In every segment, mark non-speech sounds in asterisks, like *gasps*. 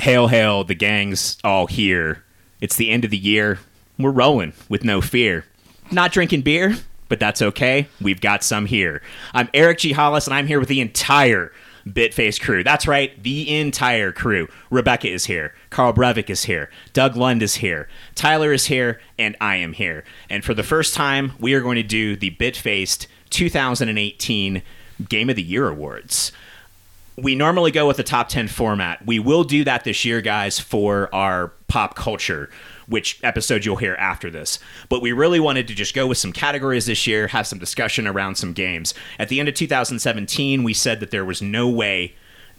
Hail, hail, the gang's all here. It's the end of the year. We're rolling with no fear. Not drinking beer, but that's okay. We've got some here. I'm Eric G. Hollis, and I'm here with the entire Bitface crew. That's right, the entire crew. Rebecca is here. Carl Brevik is here. Doug Lund is here. Tyler is here, and I am here. And for the first time, we are going to do the Bitfaced 2018 Game of the Year Awards we normally go with the top 10 format. We will do that this year, guys, for our pop culture, which episode you'll hear after this. But we really wanted to just go with some categories this year, have some discussion around some games. At the end of 2017, we said that there was no way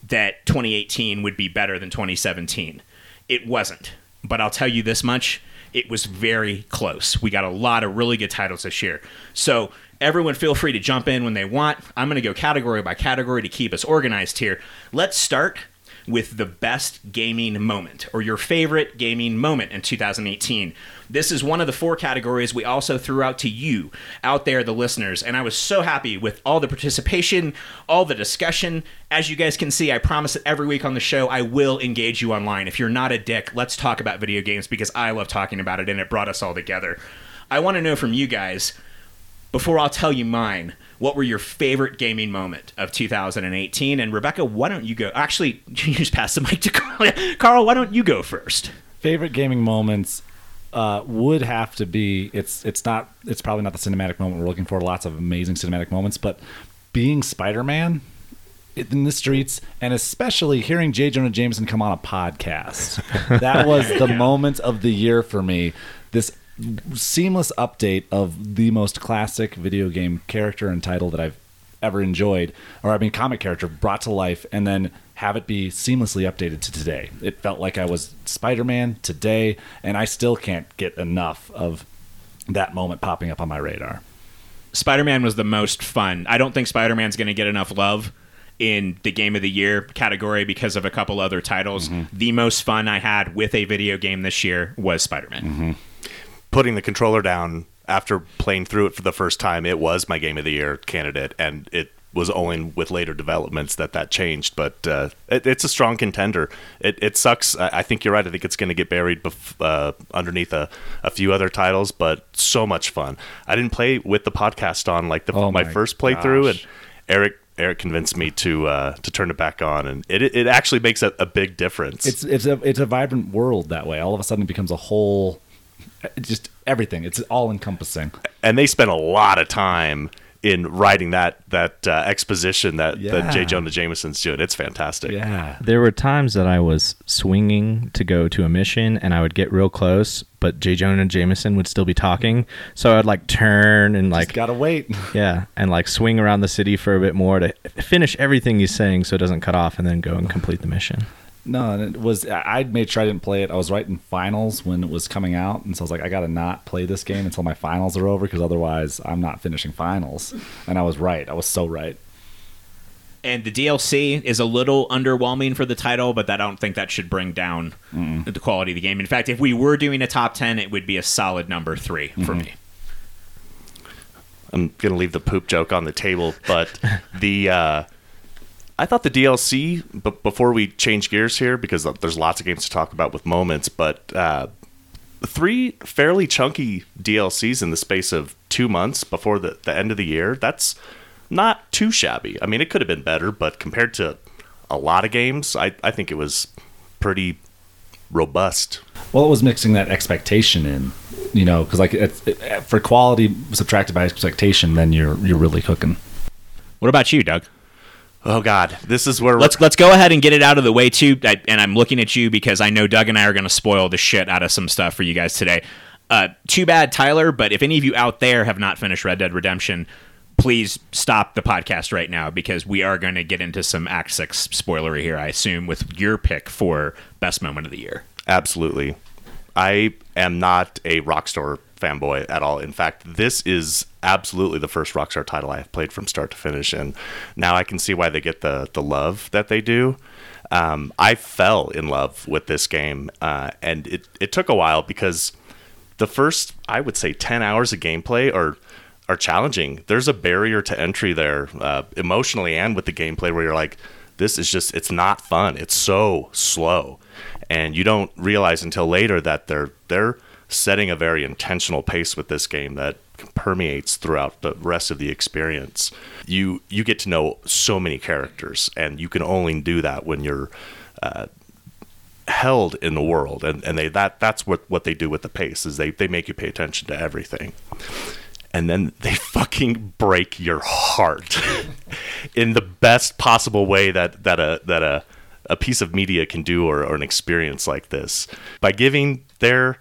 that 2018 would be better than 2017. It wasn't. But I'll tell you this much it was very close. We got a lot of really good titles this year. So Everyone feel free to jump in when they want. I'm going to go category by category to keep us organized here. Let's start with the best gaming moment or your favorite gaming moment in 2018. This is one of the four categories we also threw out to you out there, the listeners. And I was so happy with all the participation, all the discussion. As you guys can see, I promise that every week on the show, I will engage you online. If you're not a dick, let's talk about video games because I love talking about it and it brought us all together. I want to know from you guys before I'll tell you mine, what were your favorite gaming moment of 2018? And Rebecca, why don't you go? Actually, *laughs* you just pass the mic to Carl. *laughs* Carl, why don't you go first? Favorite gaming moments uh, would have to be it's it's not it's probably not the cinematic moment we're looking for. Lots of amazing cinematic moments, but being Spider Man in the streets and especially hearing J. Jonah Jameson come on a podcast. *laughs* That was the yeah. moment of the year for me. This seamless update of the most classic video game character and title that I've ever enjoyed, or I mean, comic character brought to life, and then have it be seamlessly updated to today. It felt like I was Spider Man today, and I still can't get enough of that moment popping up on my radar. Spider Man was the most fun. I don't think Spider Man's going to get enough love in the game of the year category because of a couple other titles. Mm-hmm. The most fun I had with a video game this year was Spider Man. Mm-hmm putting the controller down after playing through it for the first time, it was my game of the year candidate, and it was only with later developments that that changed. But uh, it, it's a strong contender. It, it sucks. I, think you're right. I think it's going to get buried bef- uh, underneath a, a few other titles, but so much fun. I didn't play with the podcast on like the, oh my, my, first playthrough, gosh. and Eric Eric convinced me to uh, to turn it back on, and it it actually makes a, a big difference. It's it's a it's a vibrant world that way. All of a sudden, it becomes a whole just everything. It's all encompassing. And they spent a lot of time in writing that that uh, exposition that, yeah. that J. Jonah Jameson's doing. It's fantastic. Yeah. There were times that I was swinging to go to a mission and I would get real close, but J. Jonah Jameson would still be talking. So I'd like turn and like. Just gotta wait. *laughs* yeah. And like swing around the city for a bit more to finish everything he's saying so it doesn't cut off and then go and complete the mission. No, and it was I made sure I didn't play it. I was right in finals when it was coming out, and so I was like, I gotta not play this game until my finals are over because otherwise I'm not finishing finals. And I was right. I was so right. And the DLC is a little underwhelming for the title, but I don't think that should bring down mm the quality of the game. In fact, if we were doing a top ten, it would be a solid number 3 for mm-hmm. me. I'm gonna leave the poop joke on the table, but the. Uh, I thought the DLC, but before we change gears here, because there's lots of games to talk about with moments, but uh, three fairly chunky DLCs in the space of two months before the, the end of the year, that's not too shabby. I mean, it could have been better, but compared to a lot of games, I, I think it was pretty robust. Well, it was mixing that expectation in, you know, because like it, it, for quality subtracted by expectation, then you're you're really cooking. What about you, Doug? Oh God, this is where let's let's go ahead and get it out of the way too. I, and I'm looking at you because I know Doug and I are going to spoil the shit out of some stuff for you guys today. Uh, too bad, Tyler. But if any of you out there have not finished Red Dead Redemption, please stop the podcast right now because we are going to get into some Act Six spoilery here. I assume with your pick for best moment of the year. Absolutely, I am not a Rockstar fanboy at all. In fact, this is absolutely the first Rockstar title I have played from start to finish, and now I can see why they get the the love that they do. Um, I fell in love with this game, uh, and it it took a while because the first I would say ten hours of gameplay are are challenging. There's a barrier to entry there, uh, emotionally and with the gameplay, where you're like, this is just it's not fun. It's so slow, and you don't realize until later that they're they're setting a very intentional pace with this game that permeates throughout the rest of the experience. You you get to know so many characters, and you can only do that when you're uh, held in the world, and and they that that's what what they do with the pace is they they make you pay attention to everything. And then they *laughs* fucking break your heart *laughs* in the best possible way that that a that a a piece of media can do or, or an experience like this by giving their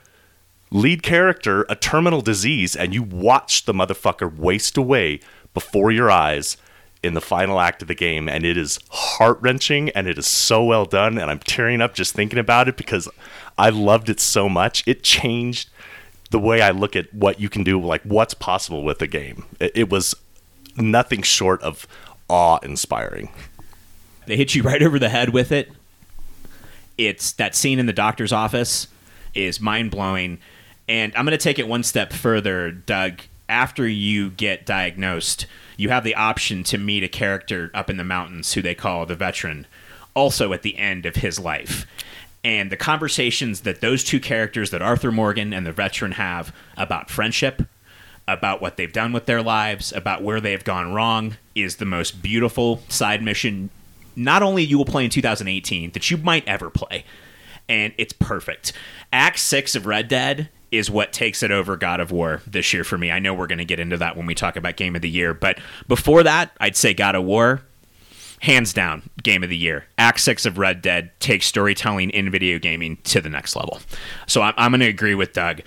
lead character a terminal disease and you watch the motherfucker waste away before your eyes in the final act of the game and it is heart-wrenching and it is so well done and I'm tearing up just thinking about it because I loved it so much. It changed the way I look at what you can do like what's possible with a game. It, was nothing short of awe-inspiring. They hit you right over the head with it. It's that scene in the doctor's office is mind blowing. And I'm going to take it one step further, Doug. After you get diagnosed, you have the option to meet a character up in the mountains who they call the veteran, also at the end of his life. And the conversations that those two characters, that Arthur Morgan and the veteran, have about friendship, about what they've done with their lives, about where they've gone wrong, is the most beautiful side mission not only you will play in 2018 that you might ever play and it's perfect act 6 of red dead is what takes it over god of war this year for me. I know we're going to get into that when we talk about game of the year but before that i'd say god of war hands down game of the year. Act 6 of red dead takes storytelling in video gaming to the next level. So i'm, I'm going to agree with doug.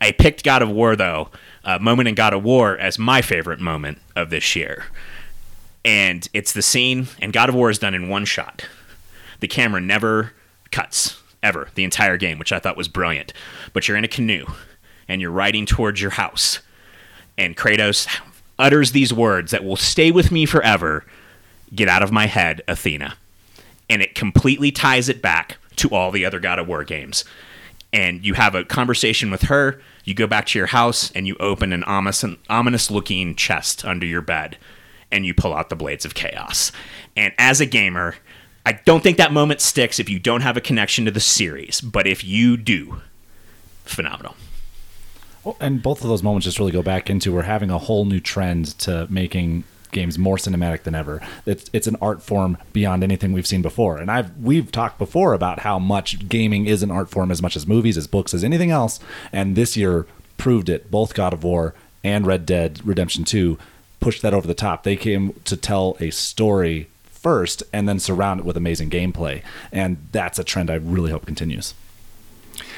I picked god of war though uh, moment in god of war as my favorite moment of this year. And it's the scene and god of war is done in one shot. The camera never cuts ever the entire game which i thought was brilliant. But you're in a canoe and you're riding towards your house and kratos utters these words that will stay with me forever. Get out of my head athena. And it completely ties it back to all the other god of war games. And you have a conversation with her you go back to your house and you open an ominous, ominous looking chest under your bed and you pull out the blades of chaos. And as a gamer, I don't think that moment sticks if you don't have a connection to the series, but if you do, phenomenal. Well, and both of those moments just really go back into we're having a whole new trend to making games more cinematic than ever. It's it's an art form beyond anything we've seen before. And I've we've talked before about how much gaming is an art form as much as movies, as books, as anything else. And this year proved it. Both God of War and Red Dead Redemption 2 pushed that over the top. They came to tell a story first and then surround it with amazing gameplay. And that's a trend I really hope continues.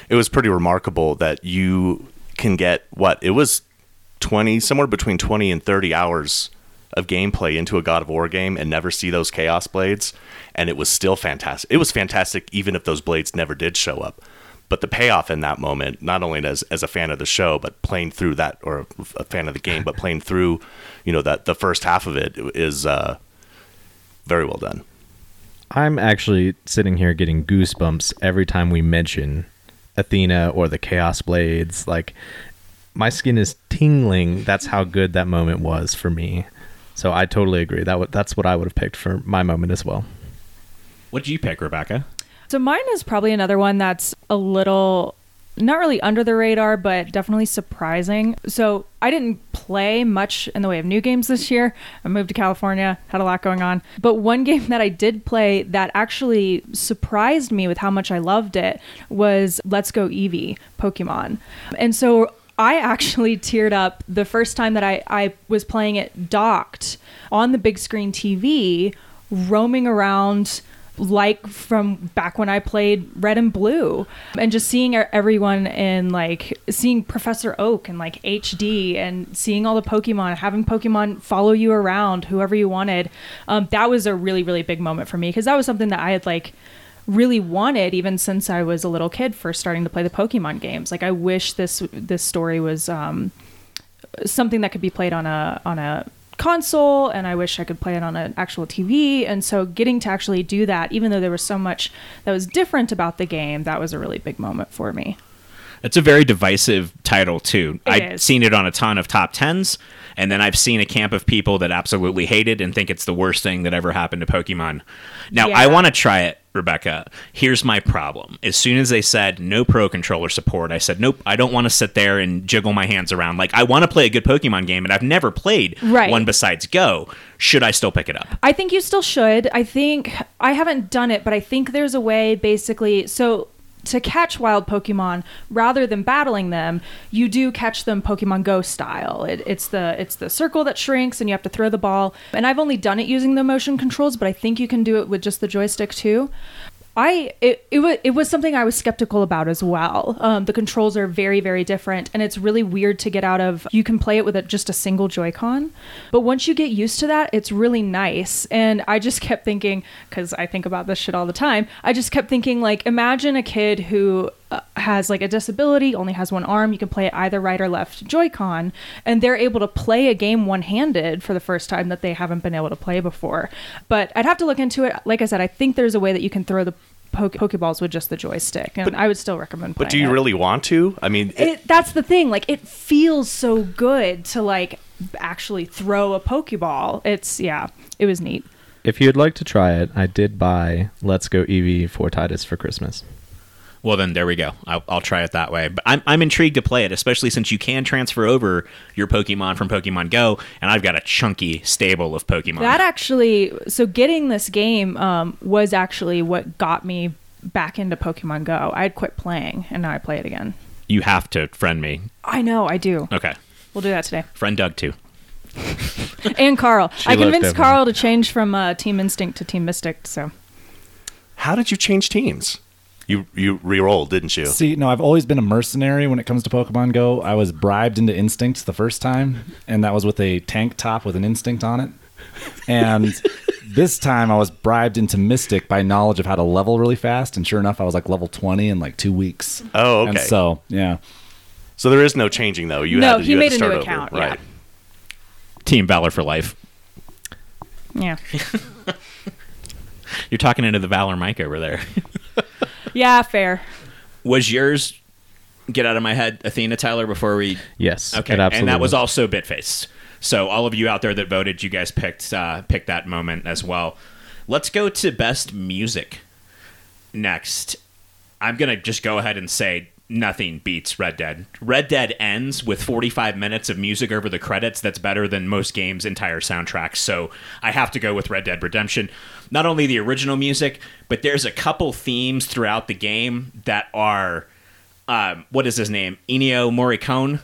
It was pretty remarkable that you can get what it was 20 somewhere between 20 and 30 hours of gameplay into a God of War game and never see those chaos blades and it was still fantastic. It was fantastic even if those blades never did show up. But the payoff in that moment, not only as as a fan of the show, but playing through that or a fan of the game, but playing through, you know, that the first half of it is uh, very well done. I'm actually sitting here getting goosebumps every time we mention Athena or the Chaos Blades. Like my skin is tingling. That's how good that moment was for me. So I totally agree. That w- that's what I would have picked for my moment as well. What did you pick, Rebecca? So mine is probably another one that's a little not really under the radar, but definitely surprising. So I didn't play much in the way of new games this year. I moved to California, had a lot going on. But one *laughs* game that I did play that actually surprised me with how much I loved it was Let's Go Eevee Pokemon. And so I actually *laughs* teared up the first time that I, I was playing it docked on the big screen TV, roaming around like from back when I played Red and Blue, and just seeing everyone in like seeing Professor Oak and like HD, and seeing all the Pokemon, having Pokemon follow you around, whoever you wanted. Um, that was a really really big moment for me because that was something that I had like really wanted even since I was a little kid first starting to play the Pokemon games. Like I wish this this story was um, something that could be played on a on a console and I wish I could play it on an actual TV and so getting to actually do that even though there was so much that was different about the game that was a really big moment for me. It's a very divisive title too. It I've is. seen it on a ton of top tens, and then I've seen a camp of people that absolutely hate it and think it's the worst thing that ever happened to Pokemon. Now I want to try it, Rebecca. Here's my problem. As soon as they said no pro controller support, I said nope. I don't want to sit there and jiggle my hands around. Like I want to play a good Pokemon game, and I've never played Right. one besides Go. Should I still pick it up? I think you still should. I think I haven't done it, but I think there's a way basically so to catch wild Pokemon rather than battling them, you do catch them Pokemon Go style. It, it's the it's the circle that shrinks and you have to throw the ball. And I've only done it using the motion controls, but I think you can do it with just the joystick too. I it, it was it was something I was skeptical about as well. Um, the controls are very very different, and it's really weird to get out of. You can play it with a, just a single Joy-Con, but once you get used to that, it's really nice. And I just kept thinking because I think about this shit all the time. I just kept thinking like, imagine a kid who Uh, has like a disability, only has one arm. You can play it either right or left Joy-Con, and they're able to play a game one-handed for the first time that they haven't been able to play before. But I'd have to look into it. Like I said, I think there's a way that you can throw the poke- Pokeballs with just the joystick, and I would still recommend. Playing. But do you it. really want to? I mean, it, It, that's the thing. Like, it feels so good to like actually throw a Pokeball. It's yeah, it was neat. If you'd like to try it, I did buy Let's Go Eevee for Titus for Christmas. Well, then there we go. I'll, I'll try it that way. But I'm, I'm intrigued to play it, especially since you can transfer over your Pokemon from Pokemon Go, and I've got a chunky stable of Pokemon. That actually, so getting this game um, was actually what got me back into Pokemon Go. I had quit playing, and now I play it again. you have to friend me. I know, I do. Okay. We'll do that today. Friend Doug, too. *laughs* And Carl. She I convinced. Carl to change from uh, Team Instinct to Team Mystic. So how did you change teams? You you re-rolled, didn't you? See, no, I've always been a mercenary when it comes to Pokemon Go. I was bribed into Instinct the first time, and that was with a tank top with an Instinct on it. And *laughs* this time I was bribed into Mystic by knowledge of how to level really fast, and sure enough, I was like level 20 in like two weeks. Oh, And okay. so, yeah. So there is no changing though. You No, had to, he you had made to a new start over, account, yeah. right? Team Valor for life. yeah, *laughs* You're talking into the Valor mic over there. *laughs* yeah, fair. Was yours get out of my head, Athena Tyler, before we Yes. Okay, it absolutely and that was was. also Bitface. So all of you out there that voted, you guys picked uh, picked that moment as well. Let's go to best music next. I'm gonna just go ahead and say nothing beats Red Dead. Red Dead ends with 45 minutes of music over the credits. That's better than most games' entire soundtracks. So I have to go with Red Dead Redemption. Not only the original music, but there's a couple themes throughout the game that are um, what is his name? Ennio Morricone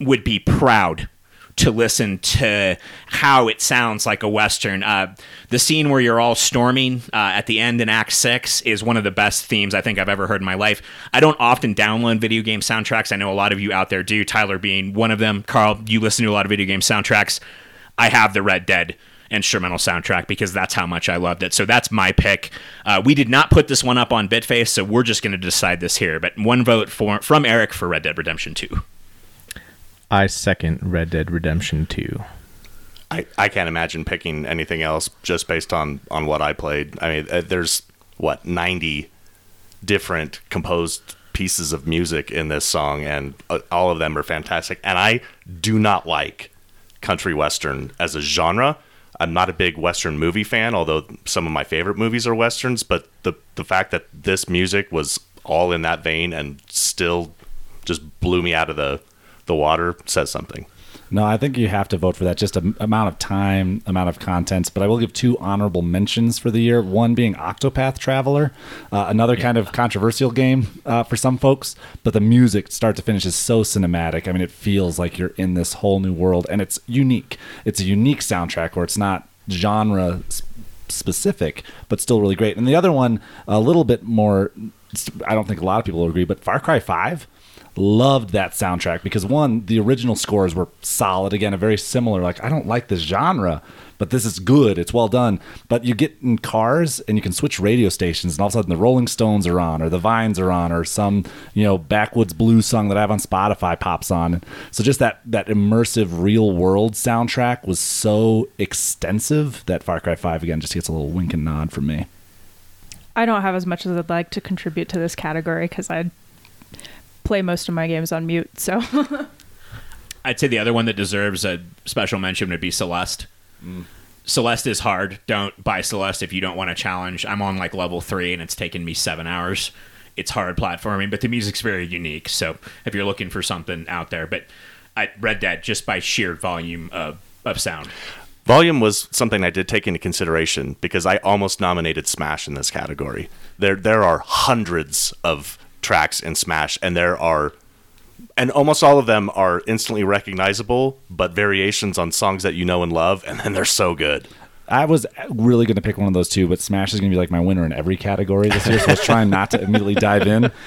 would be proud to listen to how it sounds like a western. Uh, the scene where you're all storming uh, at the end in Act Six is one of the best themes I think I've ever heard in my life. I don't often download video game soundtracks. I know a lot of you out there do. Tyler being one of them. Carl, you listen to a lot of video game soundtracks. I have the Red Dead instrumental soundtrack because that's how much I loved it. So that's my pick. Uh, we did not put this one up on Bitface, so we're just going to decide this here. But one vote for from Eric for Red Dead Redemption Two. I second Red Dead Redemption 2. I, I can't imagine picking anything else just based on on what I played. I mean, uh, there's what 90 different composed pieces of music in this song, and uh, all of them are fantastic. And I do not like country western as a genre. I'm not a big western movie fan, although some of my favorite movies are westerns. But the the fact that this music was all in that vein and still just blew me out of the the water says something. No, I think you have to vote for that. Just a amount of time, amount of contents. But I will give two honorable mentions for the year. One being Octopath Traveler, uh, another kind of controversial game uh, for some folks. But the music, start to finish, is so cinematic. I mean, it feels like you're in this whole new world, and it's unique. It's a unique soundtrack where it's not genre specific, but still really great. And the other one, a little bit more. I don't think a lot of people will agree, but Far Cry Five. Loved that soundtrack because one, the original scores were solid. Again, a very similar. Like I don't like this genre, but this is good. It's well done. But you get in cars and you can switch radio stations, and all of a sudden the Rolling Stones are on, or the Vines are on, or some you know backwoods blues song that I have on Spotify pops on. So just that that immersive real world soundtrack was so extensive that Far Cry Five again just gets a little wink and nod from me. I don't have as much as I'd like to contribute to this category because I play most of my games on mute. So *laughs* I'd say the other one that deserves a special mention would be Celeste. Mm. Celeste is hard. Don't buy Celeste if you don't want a challenge. I'm on like level three and it's taken me seven hours. It's hard platforming, but the music's very unique. So if you're looking for something out there, but I read that just by sheer volume of, of sound. Volume was something I did take into consideration because I almost nominated Smash in this category. There there are hundreds of tracks in Smash and there are and almost all of them are instantly recognizable, but variations on songs that you know and love, and then they're so good. I was really going to pick one of those two, but Smash is going to be like my winner in every category this year. So I was trying not to immediately dive in. *laughs*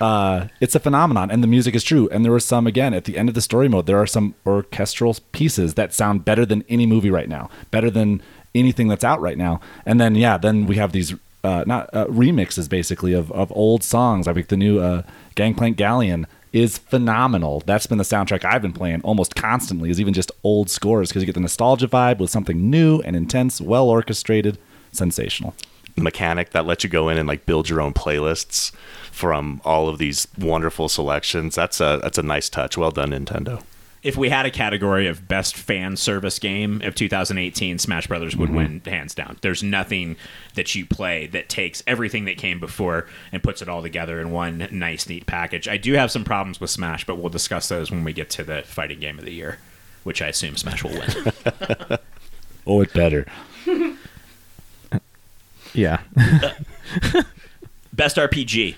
Uh, it's a phenomenon, and the music is true. And there were some again at the end of the story mode. There are some orchestral pieces that sound better than any movie right now, better than anything that's out right now. And then yeah, then we have these uh, not uh, remixes basically of of old songs. I think the new uh, Gangplank Galleon is phenomenal. That's been the soundtrack I've been playing almost constantly. Is even just old scores because you get the nostalgia vibe with something new and intense, well orchestrated, sensational. Mechanic that lets you go in and like build your own playlists from all of these wonderful selections. That's a that's a nice touch. Well done, Nintendo. If we had a category of best fan service game of 2018, Smash Brothers would mm-hmm. win hands down. There's nothing that you play that takes everything that came before and puts it all together in one nice, neat package. I do have some problems with Smash, but we'll discuss those when we get to the fighting game of the year, which I assume Smash will win. *laughs* Oh, it better. *laughs* Yeah. *laughs* Best RPG.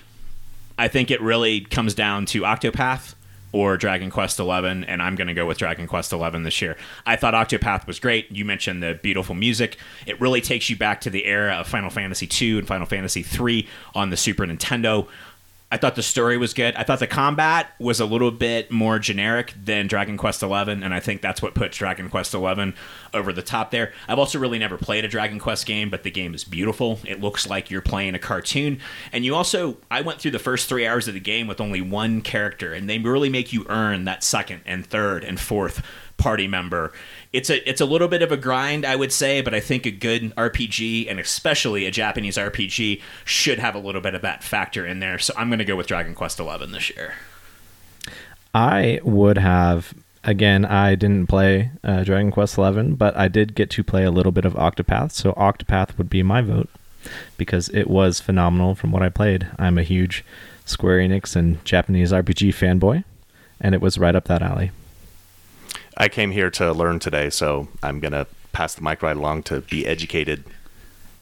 I think it really comes down to Octopath or Dragon Quest XI, and I'm going to go with Dragon Quest XI this year. I thought Octopath was great. You mentioned the beautiful music. It really takes you back to the era of Final Fantasy II and Final Fantasy III on the Super Nintendo. I thought the story was good. I thought the combat was a little bit more generic than Dragon Quest XI, and I think that's what puts Dragon Quest XI over the top there. I've also really never played a Dragon Quest game, but the game is beautiful. It looks like you're playing a cartoon, and you also I went through the first three hours of the game with only one character, and they really make you earn that second and third and fourth party member. It's a it's a little bit of a grind, I would say, but I think a good RPG and especially a Japanese RPG should have a little bit of that factor in there. So I'm going to go with Dragon Quest XI this year. I would have again. I didn't play uh, Dragon Quest XI, but I did get to play a little bit of Octopath. So Octopath would be my vote because it was phenomenal from what I played. I'm a huge Square Enix and Japanese RPG fanboy, and it was right up that alley. I came here to learn today, so I'm gonna pass the mic right along to be educated.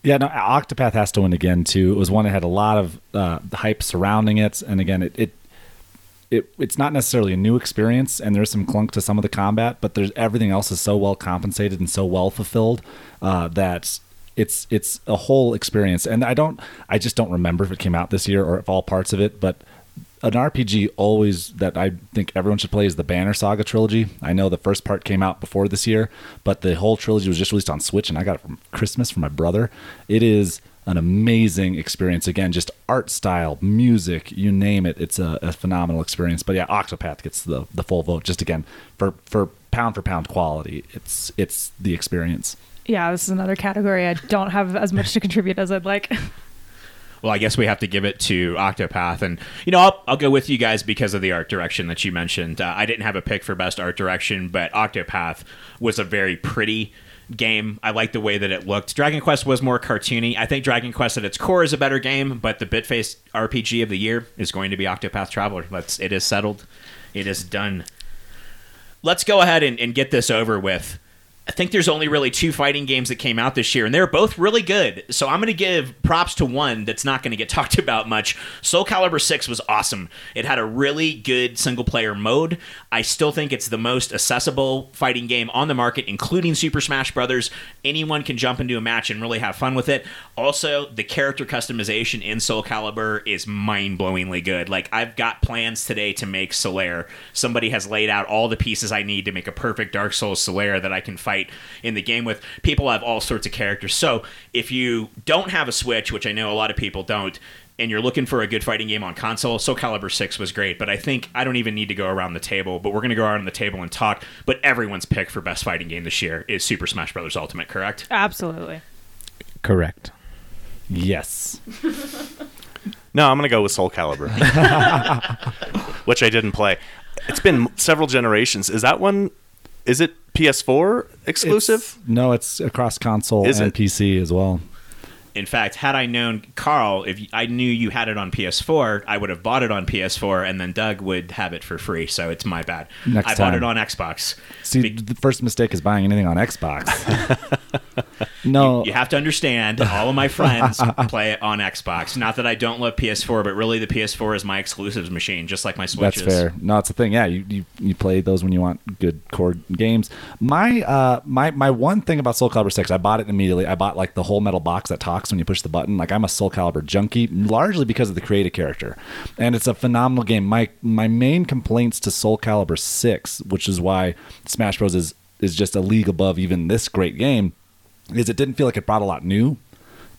Yeah, no, Octopath has to win again too. It was one that had a lot of uh, hype surrounding it, and again, it, it it it's not necessarily a new experience, and there's some clunk to some of the combat, but there's everything else is so well compensated and so well fulfilled uh, that it's it's a whole experience. And I don't, I just don't remember if it came out this year or if all parts of it, but an RPG always that I think everyone should play is the Banner Saga trilogy. I know the first part came out before this year, but the whole trilogy was just released on Switch, and I got it from Christmas from my brother. It is an amazing experience. Again, just art style, music, you name it. It's a, a phenomenal experience. But yeah, Octopath gets the the full vote. Just again for for pound for pound quality, it's it's the experience. yeah, this is another category I don't have as much to contribute as I'd like. *laughs* Well, I guess we have to give it to Octopath, and you know I'll, I'll go with you guys because of the art direction that you mentioned. Uh, I didn't have a pick for best art direction, but Octopath was a very pretty game. I like the way that it looked. Dragon Quest was more cartoony. I think Dragon Quest at its core is a better game, but the Bitface RPG of the year is going to be Octopath Traveler. Let's it is settled. It is done. Let's go ahead and, and get this over with. I think there's only really two fighting games that came out this year, and they're both really good. So I'm going to give props to one that's not going to get *laughs* talked about much. Soul Calibur 6 was awesome. It had a really good single player mode. I still think it's the most accessible fighting game on the market, including Super Smash Brothers. Anyone can jump into a match and really have fun with it. Also, the character customization in Soul Calibur is mind blowingly good. Like, I've got plans today to make Solaire. Somebody has laid out all the pieces I need to make a perfect Dark Souls Solaire that I can fight in the game with. People have all sorts of characters. So if you don't have a Switch, which I know a lot of people don't, and you're looking for a good fighting game on console, Soul Calibur 6 was great. But I think I don't even need to go around the table, but we're going to go around the table and talk. But everyone's pick for best fighting game this year is Super Smash Bros. Ultimate, correct? Absolutely. Correct. Yes. *laughs* No, I'm gonna go with Soul Calibur, *laughs* which I didn't play. It's been several generations. Is that one? Is it PS4 exclusive? It's- no, it's across console Is and it? PC as well. In fact, had I known Carl, if I knew you had it on PS4, I would have bought it on PS4, and then Doug would have it for free. So it's my bad. Next I bought it on Xbox. See, Be- the first mistake is buying anything on Xbox. *laughs* no, You have to understand, all of my friends *laughs* play it on Xbox. Not that I don't love PS4, but really the PS4 is my exclusives machine, just like my Switch That's is. fair. No, it's the thing. Yeah, you, you you play those when you want good core games. My uh my my one thing about Soul Calibur Six, I bought it immediately. I bought like the whole metal box that talks when you push the button. Like I'm a Soul Calibur junkie, largely because of the creative character, and it's a phenomenal game. My my main complaints to Soul Calibur Six, which is why Smash Bros is is just a league above even this great game, is it didn't feel like it brought a lot new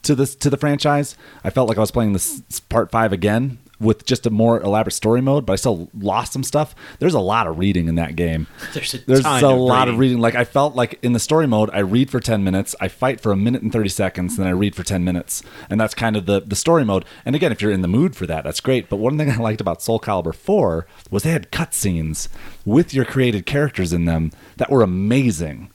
to this to the franchise. I felt like I was playing this part five again with just a more elaborate story mode, but I still lost some stuff. There's a lot of reading in that game. *laughs* There's a There's a of lot reading. of reading. Like I felt like in the story mode, I read for ten minutes, I fight for a minute and thirty seconds, then I read for ten minutes, and that's kind of the the story mode. And again, if you're in the mood for that, that's great. But one thing *laughs* I liked about Soul Calibur Four was they had cutscenes with your created characters in them that were amazing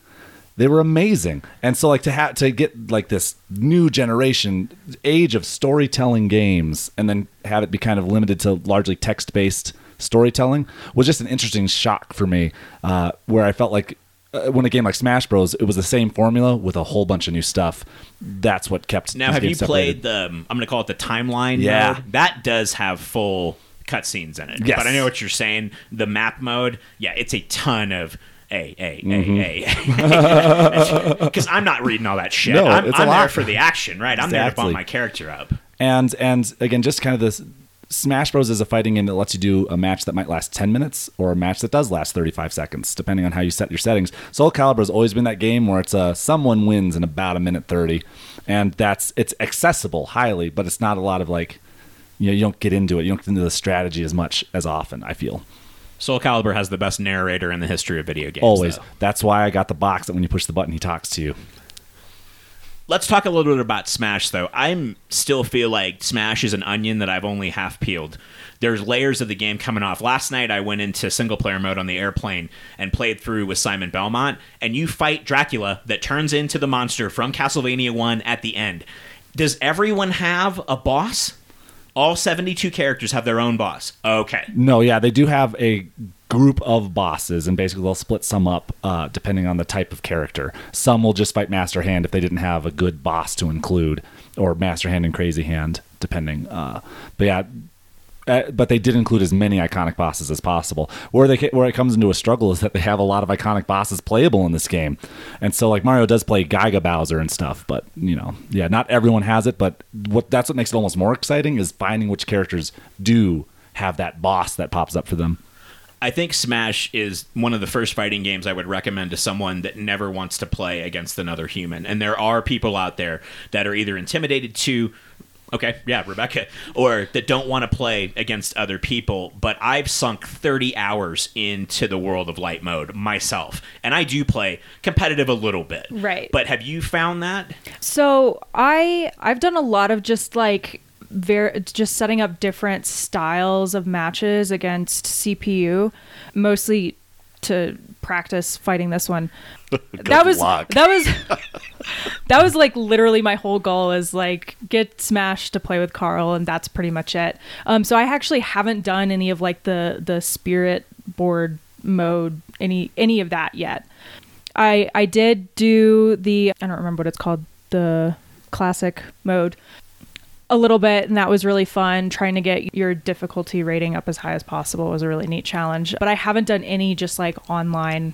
they were amazing and so like to have to get like this new generation age of storytelling games and then have it be kind of limited to largely text-based storytelling was just an interesting shock for me uh, where i felt like uh, when a game like smash bros it was the same formula with a whole bunch of new stuff that's what kept Now, have you games played separated. the, um, I'm going to call it the timeline Yeah. mode? That does have full cutscenes in it. Yes. But I know what you're saying. The map mode, yeah, it's a ton of A, A, Mm-hmm. A, *laughs* A. Because I'm not reading all that shit. No, I'm, it's a I'm there for the action, right? I'm there to bump my character up. and and again just kind of this smash bros is a fighting game that lets you do a match that might last 10 minutes or a match that does last 35 seconds depending on how you set your settings soul calibur has always been that game where it's uh, someone wins in about a minute 30 and that's it's accessible highly but it's not a lot of like you know you don't get into it you don't get into the strategy as much as often i feel Soul Calibur has the best narrator in the history of video games. always though. that's why i got the box that when you push the button he talks to you Let's talk a little bit about Smash, though. I'm still feel like Smash is an onion that I've only half peeled. There's layers of the game coming off. Last night, I went into single player mode on the airplane and played through with Simon Belmont, and you fight Dracula that turns into the monster from Castlevania 1 at the end. Does everyone have a boss? All 72 characters have their own boss. Okay. No, yeah, they do have a group of bosses, and basically they'll split some up uh, depending on the type of character. Some will just fight Master Hand if they didn't have a good boss to include, or Master Hand and Crazy Hand, depending. Uh, but yeah. Uh, but they did include as many iconic bosses as possible. Where they where it comes into a struggle is that they have a lot of iconic bosses playable in this game, and so like Mario does play Giga Bowser and stuff. But you know, yeah, not everyone has it. But what that's what makes it almost more exciting is finding which characters do have that boss that pops up for them. I think Smash is one of the first fighting games I would recommend to someone that never wants to play against another human. And there are people out there that are either intimidated to, okay, yeah, Rebecca, or that don't want to play against other people. But I've sunk 30 hours into the world of light mode myself. And I do play competitive a little bit. Right. But have you found that? So I I've done a lot of just like ver- just setting up different styles of matches against CPU, mostly to practice fighting this one. *laughs* that was luck. that was *laughs* that was like literally my whole goal is like get smashed to play with Carl, and that's pretty much it. Um, so I actually haven't done any of like the the spirit board mode, any any of that yet. I I did do the I don't remember what it's called the classic mode a little bit and that was really fun trying to get your difficulty rating up as high as possible was a really neat challenge but i haven't done any just like online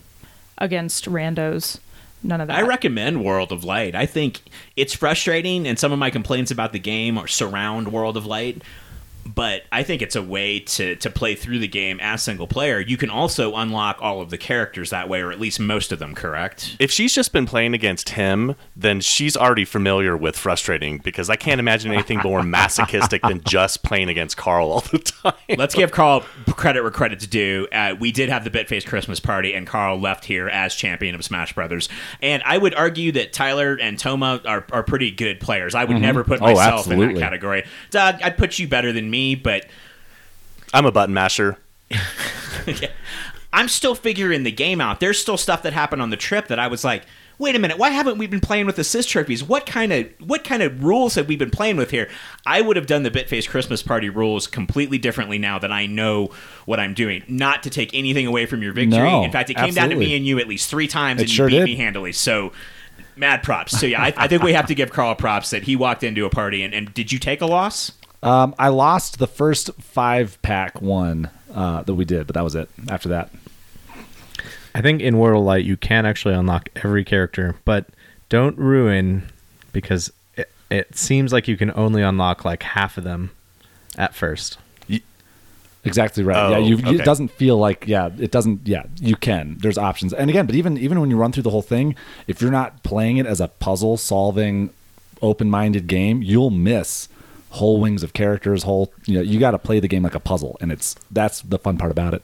against randos none of that I recommend World of Light. I think it's frustrating, and some of my complaints about the game are surround World of Light. But I think it's a way to, to play through the game as single player. You can also unlock all of the characters that way, or at least most of them, correct? If she's just been playing against him, then she's already familiar with frustrating because I can't imagine anything more *laughs* masochistic than just playing against Carl all the time. Let's give Carl credit where credit's due. Uh, we did have the Bitface Christmas party, and Carl left here as champion of Smash Brothers. And I would argue that Tyler and Toma are, are pretty good players. I would never put Oh, myself in that category. Doug, I'd put you better than me, but I'm a button masher. *laughs* I'm still figuring the game out. There's still stuff that happened on the trip that I was like, wait a minute, why haven't we been playing with assist trophies? What kind of what kind of rules have we been playing with here? I would have done the Bitface Christmas party rules completely differently now that I know what I'm doing. Not to take anything away from your victory. No, In fact, it came down to me and you at least three times, It and sure you beat did. me handily. So. Mad props. So yeah, I, I think we have to give Carl props that he walked into a party and, and did you take a loss? Um, I lost the first five pack one uh, that we did, but that was it. After that, I think in World of Light you can actually unlock every character, but don't ruin because it, it seems like you can only unlock like half of them at first. exactly right. Oh, yeah, you, okay. it doesn't feel like yeah, it doesn't. Yeah, you can. There's options, and again, but even even when you run through the whole thing, if you're not playing it as a puzzle solving, open minded game, you'll miss whole wings of characters. Whole you know you got to play the game like a puzzle, and it's that's the fun part about it.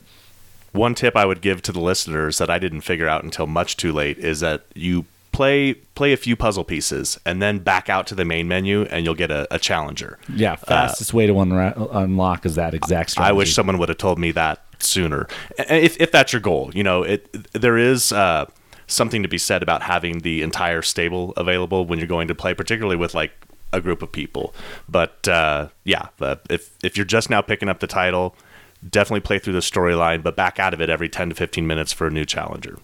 One tip I would give to the listeners that I didn't figure out until much too late is that you play play a few puzzle pieces and then back out to the main menu and you'll get a, a challenger. Yeah, fastest way to unra- unlock is that exact strategy. I wish someone would have told me that sooner. If, if that's your goal, you know, it there is uh, something to be said about having the entire stable available when you're going to play, particularly with like a group of people. But uh, yeah, but if if you're just now picking up the title, definitely play through the storyline, but back out of it every 10 to 15 minutes for a new challenger.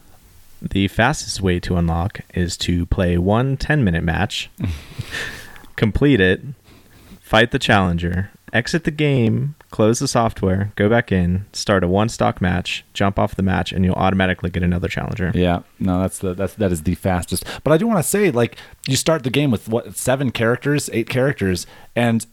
The fastest way to unlock is to play one 10 minute match, *laughs* complete it, fight the challenger, exit the game, close the software, go back in, start a one stock match, jump off the match, and you'll automatically get another challenger. Yeah, no, that's the that's that is the fastest. But I do want to say, like, you start the game with what seven characters, eight characters, and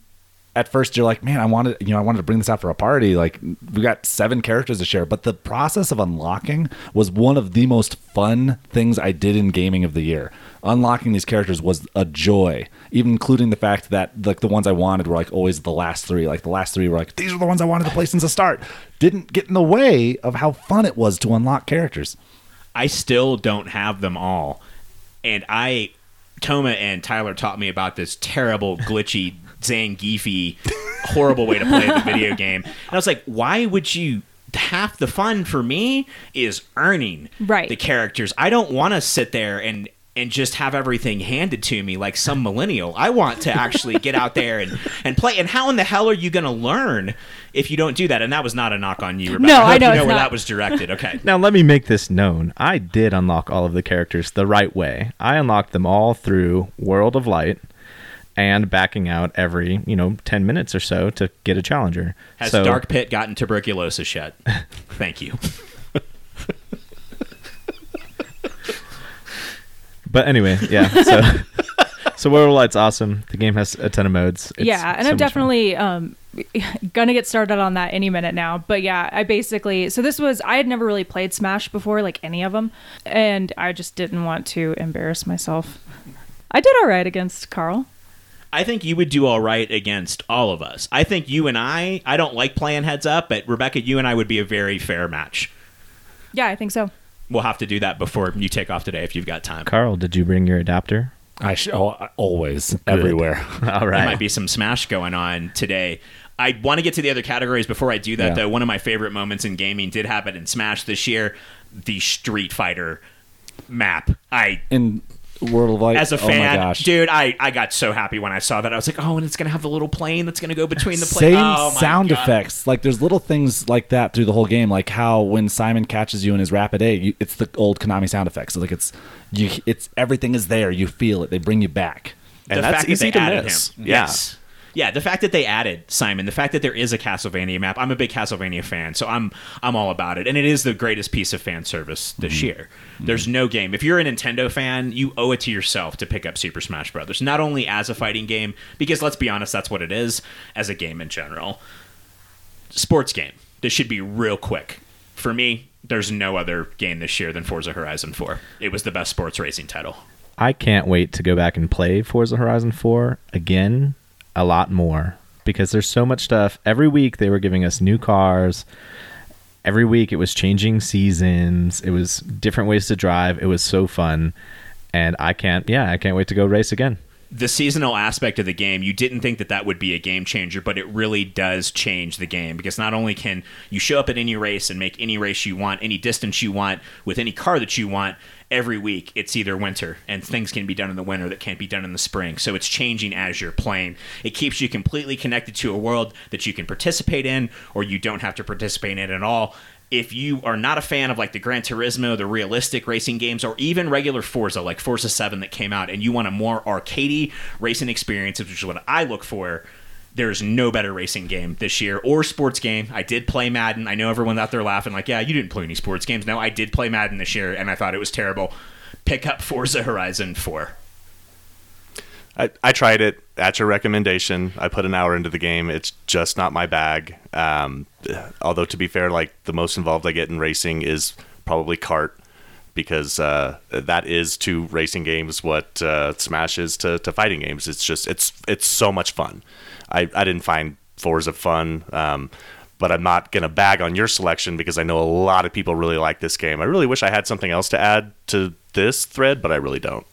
at first you're like, man, I wanted, you know, I wanted to bring this out for a party. Like, we got seven characters to share. But the process of unlocking was one of the most fun things I did in gaming of the year. Unlocking these characters was a joy, even including the fact that like the ones I wanted were like always the last three. Like the last three were like these are the ones I wanted to play since the start. Didn't get in the way of how fun it was to unlock characters. I still don't have them all. And I, Toma and Tyler taught me about this terrible, glitchy, *laughs* Zangief, horrible way to play the video *laughs* game. And I was like, why would you? Half the fun for me is earning Right. the characters. I don't want to sit there and and just have everything handed to me like some millennial. I want to actually get out there and, and play. And how in the hell are you going to learn if you don't do that? And that was not a knock on you, Rebecca. No, I hope know you know where not. that was directed. Okay. Now, let me make this known. I did unlock all of the characters the right way. I unlocked them all through World of Light and backing out every, you know, 10 minutes or so to get a challenger. Has So- Dark Pit gotten tuberculosis yet? *laughs* Thank you. But anyway, yeah. So, *laughs* so World of Light's awesome. The game has a ton of modes. It's yeah, and so I'm definitely um, *laughs* gonna get started on that any minute now. But yeah, I basically so this was I had never really played Smash before, like any of them, and I just didn't want to embarrass myself. I did all right against Carl. I think you would do all right against all of us. I think you and I, I don't like playing heads up, but Rebecca, you and I would be a very fair match. Yeah, I think so. We'll have to do that before you take off today if you've got time. Carl, did you bring your adapter? I sh- oh, always everywhere. *laughs* All right. There might be some Smash going on today. I want to get to the other categories before I do that, Yeah. though. One of my favorite moments in gaming did happen in Smash this year the Street Fighter map. I In World of Light. As a oh my fan, dude, I, I got so happy when I saw that. I was like, oh, and it's gonna have the little plane that's gonna go between the Same planes. Oh, my sound God. effects. Like there's little things like that through the whole game. Like how when Simon catches you in his rapid A, you, it's the old Konami sound effects. like it's you. It's everything is there. You feel it. They bring you back. And the that's fact easy that they to miss. him. Yeah. Yes. Yeah, the fact that they added Simon, the fact that there is a Castlevania map, I'm a big Castlevania fan, so I'm I'm all about it. And it is the greatest piece of fan service this Mm-hmm. year. There's no game. If you're a Nintendo fan, you owe it to yourself to pick up Super Smash Brothers. Not only as a fighting game, because let's be honest, that's what it is, as a game in general. Sports game. This should be real quick. For me, there's no other game this year than Forza Horizon 4. It was the best sports racing title. I can't wait to go back and play Forza Horizon 4 again a lot more because there's so much stuff. Every week they were giving us new cars. Every week it was changing seasons. It was different ways to drive. It was so fun. And I can't, yeah, I can't wait to go race again. The seasonal aspect of the game, you didn't think that that would be a game changer, but it really does change the game because not only can you show up at any race and make any race you want, any distance you want, with any car that you want every week, it's either winter and things can be done in the winter that can't be done in the spring. So it's changing as you're playing. It keeps you completely connected to a world that you can participate in or you don't have to participate in at all if you are not a fan of like the Gran Turismo, the realistic racing games, or even regular Forza, like Forza 7 that came out, and you want a more arcadey racing experience, which is what I look for, there's no better racing game this year or sports game. I did play Madden. I know everyone's out there laughing, like, yeah, you didn't play any sports games. No, I did play Madden this year, and I thought it was terrible. Pick up Forza Horizon 4. I, I tried it at your recommendation. I put an hour into the game. It's just not my bag. Um, although to be fair, like the most involved I get in racing is probably kart because uh, that is to racing games what uh, Smash is to, to fighting games. It's just it's it's so much fun. I, I didn't find Forza fun. Um, but I'm not gonna bag on your selection because I know a lot of people really like this game. I really wish I had something else to add to this thread, but I really don't.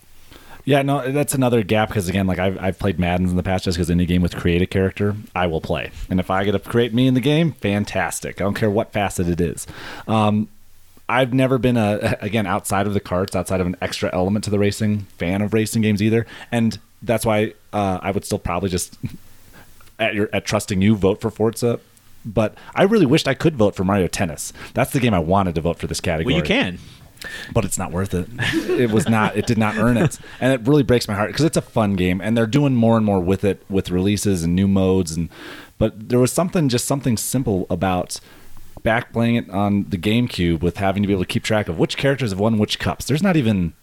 Yeah, no, that's another gap because again, like I've, I've played Madden's in the past just because any game with create a character, I will play, and if I get to create me in the game, fantastic. I don't care what facet it is. Um, I've never been a *laughs* again outside of the karts, outside of an extra element to the racing fan of racing games either, and that's why uh, I would still probably just *laughs* at your at trusting you vote for Forza. But I really wished I could vote for Mario Tennis. That's the game I wanted to vote for this category Well, you can. But it's not worth it. It was not. It did not earn it, and it really breaks my heart because it's a fun game, and they're doing more and more with it with releases and new modes, and but there was something just something simple about back playing it on the GameCube with having to be able to keep track of which characters have won which cups. There's not even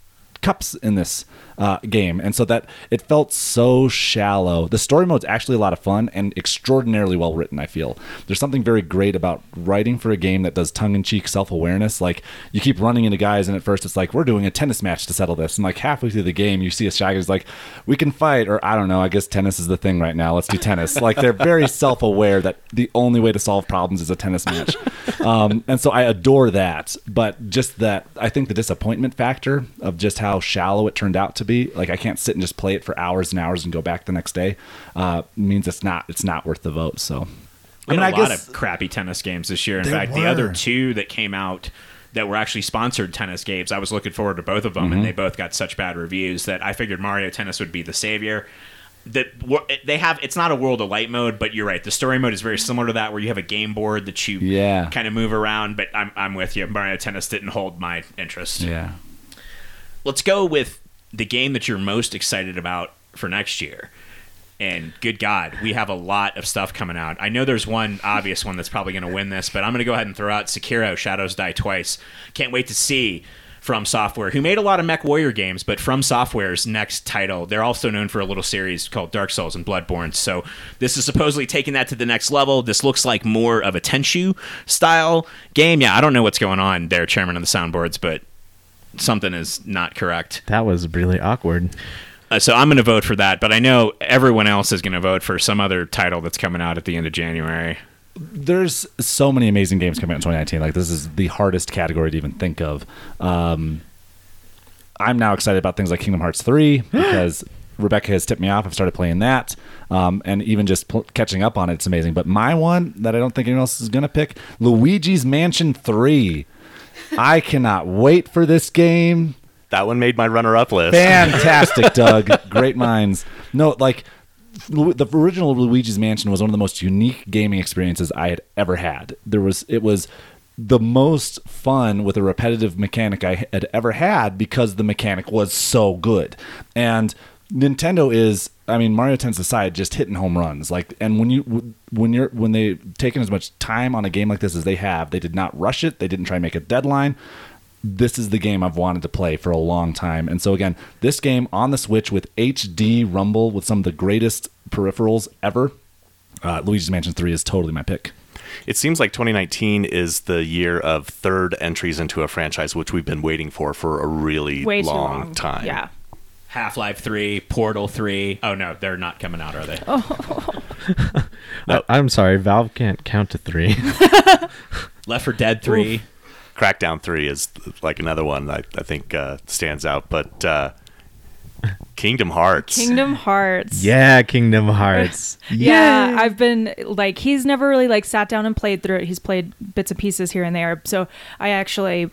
cups in this uh, game, and so that it felt so shallow. The story mode's actually a lot of fun and extraordinarily well written. I feel there's something very great about writing for a game that does tongue-in-cheek self-awareness. Like you keep running into guys, and at first it's like we're doing a tennis match to settle this, and like halfway through the game you see a shy like we can fight, or I don't know. I guess tennis is the thing right now. Let's do tennis. *laughs* like they're very self-aware that the only way to solve problems is a tennis match, *laughs* um, and so I adore that. But just that, I think the disappointment factor of just how shallow it turned out to be. Like I can't sit and just play it for hours and hours and go back the next day. Uh, means it's not it's not worth the vote. So We had a lot of crappy tennis games this year. In There fact, the other two that came out that were actually sponsored tennis games, I was looking forward to both of them, Mm-hmm. and they both got such bad reviews that I figured Mario Tennis would be the savior. That wo- they have, it's not a World of Light mode, but you're right. The story mode is very similar to that, where you have a game board that you Yeah. kind of move around. But I'm, I'm with you. Mario Tennis didn't hold my interest. yeah, Let's go with the game that you're most excited about for next year. And good God, we have a lot of stuff coming out. I know there's one obvious one that's probably going to win this, but I'm going to go ahead and throw out Sekiro Shadows Die Twice. Can't wait to see From Software, who made a lot of Mech Warrior games, but From Software's next title, they're also known for a little series called Dark Souls and Bloodborne. So this is supposedly taking that to the next level. This looks like more of a Tenchu style game. Yeah, I don't know what's going on there, Chairman of the Soundboards, but something is not correct. That was really awkward. Uh, so I'm going to vote for that, but I know everyone else is going to vote for some other title that's coming out at the end of January. there's so many amazing games coming out in 2019. Like this is the hardest category to even think of. Um, I'm now excited about things like Kingdom Hearts 3 *gasps* because Rebecca has tipped me off. I've started playing that, um, and even just pl- catching up on it, it's amazing. But my one that I don't think anyone else is gonna pick, Luigi's Mansion 3. I cannot wait for this game. That one made my runner-up list. Fantastic, *laughs* Doug. Great minds. No, like the original Luigi's Mansion was one of the most unique gaming experiences I had ever had. There was it was the most fun with a repetitive mechanic I had ever had because the mechanic was so good. And Nintendo is I mean Mario Tennis aside just hitting home runs like and when you when you're when they taken as much time on a game like this as they have they did not rush it they didn't try and make a deadline this is the game I've wanted to play for a long time. And so again, this game on the Switch with HD Rumble with some of the greatest peripherals ever. Uh, Luigi's Mansion 3 is totally my pick. It seems like 2019 is the year of third entries into a franchise, which we've been waiting for for a really Way long, too long. time. Yeah. Half Life 3, Portal 3. Oh, no, they're not coming out, are they? *laughs* I, I'm sorry, Valve can't count to three. *laughs* Left 4 Dead 3. Crackdown 3 is like another one that I think uh, stands out, but uh, Kingdom Hearts. Kingdom Hearts. yeah, Kingdom Hearts. *laughs* Yeah, I've been like he's never really like sat down and played through it. He's played bits and pieces here and there. So I actually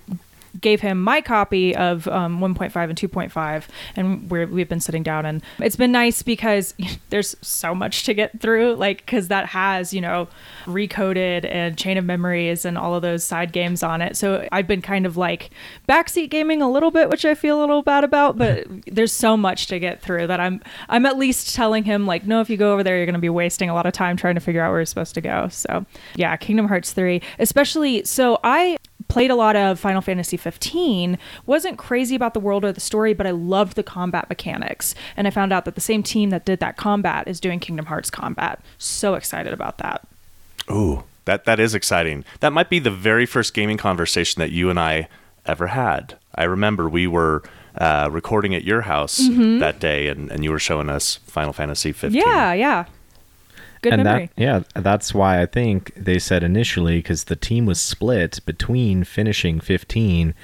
gave him my copy of um, 1.5 and 2.5 and we're, we've been sitting down and it's been nice because *laughs* there's so much to get through like because that has you know recoded and chain of memories and all of those side games on it. So i've been kind of like backseat gaming a little bit which i feel a little bad about but *laughs* there's so much to get through that i'm i'm at least telling him like no if you go over there you're going to be wasting a lot of time trying to figure out where you're supposed to go. So yeah kingdom hearts 3 especially so i played a lot of Final Fantasy 15, wasn't crazy about the world or the story, but I loved the combat mechanics. And I found out that the same team that did that combat is doing Kingdom Hearts combat. So excited about that. Ooh, that that is exciting. That might be the very first gaming conversation that you and I ever had. I remember we were uh, recording at your house that day, and, and you were showing us Final Fantasy 15. Mm-hmm. Yeah, yeah. Good and memory. that yeah, that's why I think they said initially because the team was split between finishing 15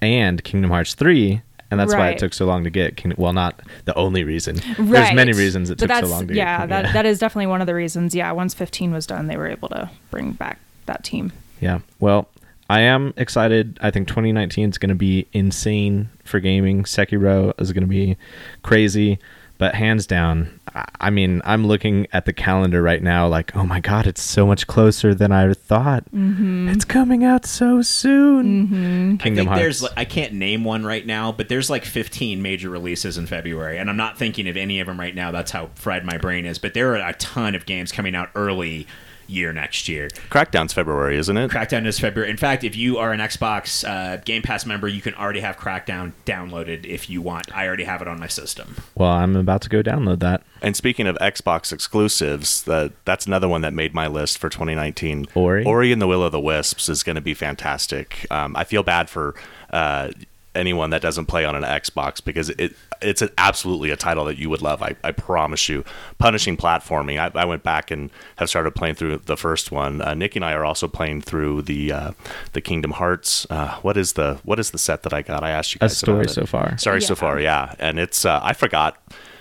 and Kingdom Hearts 3, and that's why it took so long to get. Well, not the only reason. There's many Right. reasons it But took so long to yeah, get. that, that is definitely one of the reasons. Yeah, once 15 was done, they were able to bring back that team. Yeah. Well, I am excited. I think 2019 is going to be insane for gaming. Sekiro is going to be crazy, but hands down, I- I mean, I'm looking at the calendar right now like, oh my god, it's so much closer than I thought. Mm-hmm. It's coming out so soon. I Kingdom think Hearts. there's, I can't name one right now, but there's like 15 major releases in February, and I'm not thinking of any of them right now. That's how fried my brain is. But there are a ton of games coming out early year next year. Crackdown's February, isn't it? Crackdown is February. In fact, if you are an Xbox uh, Game Pass member, you can already have Crackdown downloaded if you want. I already have it on my system. well, I'm about to go download that. And speaking of Xbox exclusives, that that's another one that made my list for 2019. Ori? Ori and the Will of the Wisps is going to be fantastic. Um, I feel bad for uh, anyone that doesn't play on an Xbox because it it's an, absolutely a title that you would love. I, I promise you. Punishing platforming. I, I went back and have started playing through the first one. Uh, Nick and I are also playing through the uh, the Kingdom Hearts. Uh, what is the what is the set that I got? I asked you guys. A guys. story about it. so far. Sorry, so far, yeah. And it's uh, I forgot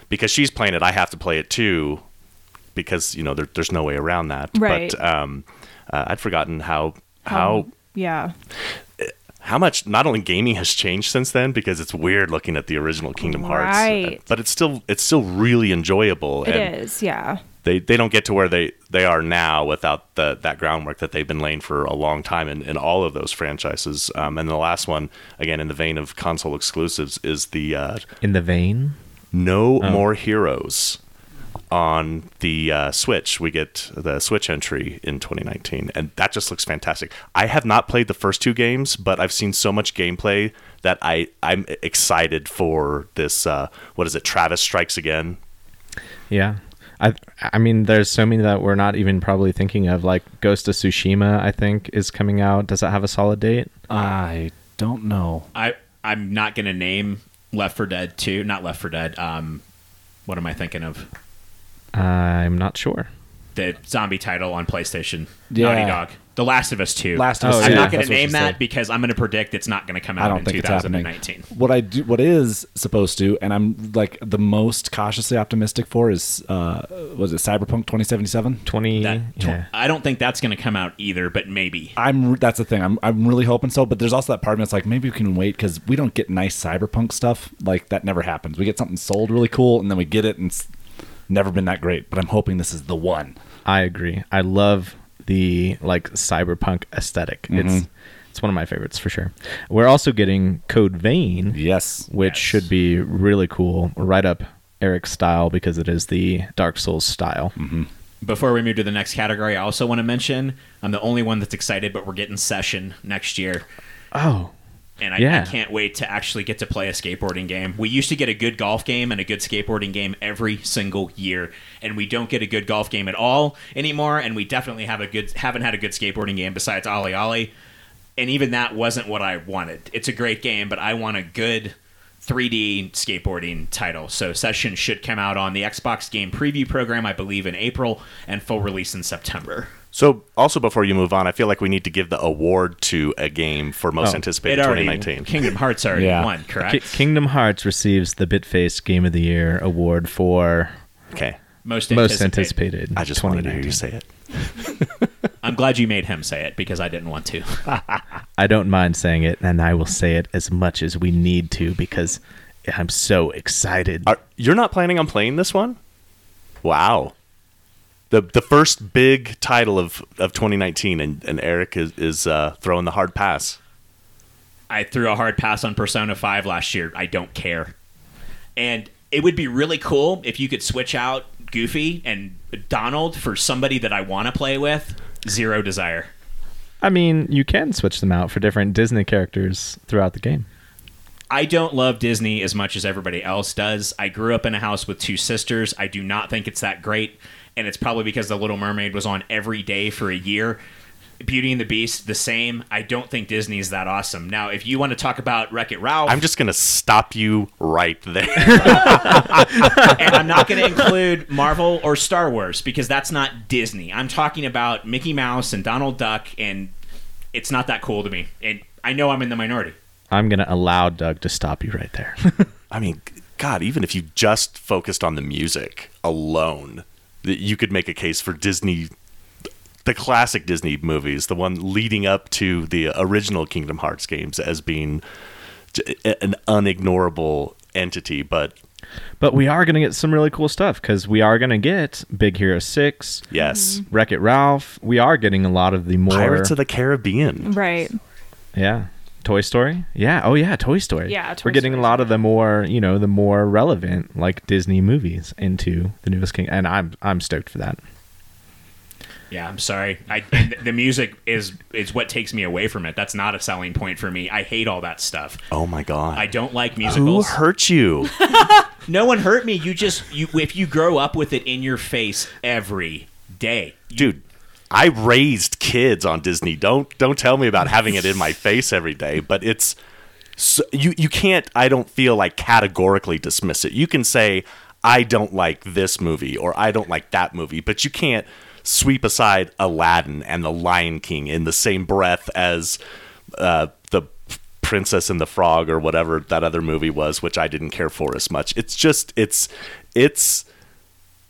because she's playing it. I have to play it too because you know there, there's no way around that. Right. But um, uh, I'd forgotten how how yeah. How much not only gaming has changed since then because it's weird looking at the original Kingdom Hearts, Right. but it's still it's still really enjoyable. It and is, yeah. They they don't get to where they they are now without the that groundwork that they've been laying for a long time in, in all of those franchises. Um, and the last one, again in the vein of console exclusives, is the uh, In the vein. no Oh. More Heroes on the uh, Switch. We get the Switch entry in 2019, and that just looks fantastic. I have not played the first two games, but I've seen so much gameplay that I I'm excited for this. Uh, what is it? Travis Strikes Again. Yeah. I I mean there's so many that we're not even probably thinking of like Ghost of Tsushima I think is coming out. Does it have a solid date? I don't know. I I'm not gonna name Left 4 Dead 2. Not Left 4 Dead. Um, what am I thinking of? I'm not sure. The zombie title on PlayStation. Yeah. Naughty Dog. The Last of Us 2. Last of Us Oh, I'm yeah. not going to name that said. because I'm going to predict it's not going to come out I don't in think it's happening. What I do, what is supposed to, and I'm like the most cautiously optimistic for is, uh, was it Cyberpunk 2077? 20. That, yeah. I don't think that's going to come out either, but maybe. I'm that's the thing. I'm I'm really hoping so, but there's also that part of me that's like maybe we can wait because we don't get nice cyberpunk stuff. Like that never happens. We get something sold really cool, and then we get it, and it's never been that great. But I'm hoping this is the one. I agree. I love the like cyberpunk esthetic Mm-hmm. It's it's one of my favorites for sure. We're also getting Code Vein, Yes. which Yes. should be really cool, right up Eric's style because it is the Dark Souls style. Mm-hmm. Before we move to the next category, I also want to mention I'm the only one that's excited, but we're getting Session next year. Oh, and I, Yeah. I can't wait to actually get to play a skateboarding game. We used to get a good golf game and a good skateboarding game every single year, and we don't get a good golf game at all anymore. And we definitely have a good haven't had a good skateboarding game besides OlliOlli, and even that wasn't what I wanted. It's a great game, but I want a good 3D skateboarding title. So Session should come out on the Xbox Game Preview program, I believe, in April, and full release in September. So, also before you move on, I feel like we need to give the award to a game for most Oh, anticipated already 2019. Kingdom Hearts already Yeah. won, Ki- correct? Kingdom Hearts receives the Bitface Game of the Year award for Okay, Most most anticipated. anticipated. I just wanted to hear you say it. I'm glad you made him say it because I didn't want to. *laughs* I don't mind saying it, and I will say it as much as we need to because I'm so excited. Are, you're not planning on playing this one? Wow. The the first big title of, of 2019, and, and Eric is, is uh, throwing the hard pass. I threw a hard pass on Persona 5 last year. I don't care. And it would be really cool if you could switch out Goofy and Donald for somebody that I want to play with. Zero desire. I mean, you can switch them out for different Disney characters throughout the game. I don't love Disney as much as everybody else does. I grew up in a house with two sisters. I do not think it's that great. And it's probably because The Little Mermaid was on every day for a year. Beauty and the Beast, the same. I don't think Disney's that awesome. Now, if you want to talk about Wreck It Ralph, I'm just going to stop you right there. *laughs* and I'm not going to include Marvel or Star Wars because that's not Disney. I'm talking about Mickey Mouse and Donald Duck, and it's not that cool to me. And I know I'm in the minority. I'm going to allow Doug to stop you right there. *laughs* I mean, God, even if you just focused on the music alone, that you could make a case for Disney, the classic Disney movies, the one leading up to the original Kingdom Hearts games, as being an unignorable entity. But but we are going to get some really cool stuff because we are going to get Big Hero 6, yes, Wreck It Ralph. We are getting a lot of the more. Pirates of the Caribbean. Right. Yeah. Toy Story? Yeah. Oh yeah, Toy Story. Yeah, Toy We're getting a lot of the more, you know, the more relevant like Disney movies into the newest King and I'm I'm stoked for that. Yeah, I'm sorry. I the music is is what takes me away from it. That's not a selling point for me. I hate all that stuff. Oh my God. I don't like musicals. Who musicals. hurt you? *laughs* No one hurt me. You just you if you grow up with it in your face every day. dude i raised kids on disney. Don't don't tell me about having it in my face every day but it's so, you you can't i don't feel like categorically dismiss it. You can say i don't like this movie or i don't like that movie but you can't sweep aside aladdin and the lion king in the same breath as uh, the princess and the frog or whatever that other movie was which i didn't care for as much. It's just it's it's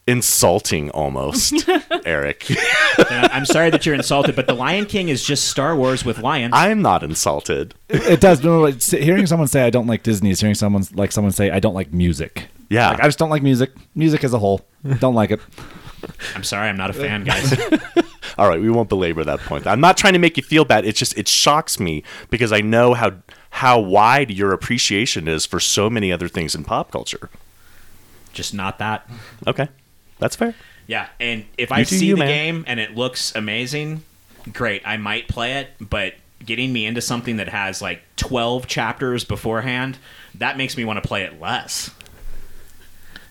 insulting almost *laughs* eric I- I'm sorry that you're insulted, but The Lion King is just Star Wars with lions. I'm not insulted. It does. No, like, hearing someone say I don't like Disney is hearing someone like someone say I don't like music. Yeah. Like, I just don't like music. Music as a whole. Don't like it. I'm sorry, I'm not a fan, guys. *laughs* All right, we won't belabor that point. I'm not trying to make you feel bad. It's just it shocks me because I know how how wide your appreciation is for so many other things in pop culture. just not that. Okay. That's fair. Yeah, and if I You do see you, the man. game and it looks amazing, great. I might play it, but getting me into something that has like 12 chapters beforehand, that makes me want to play it less.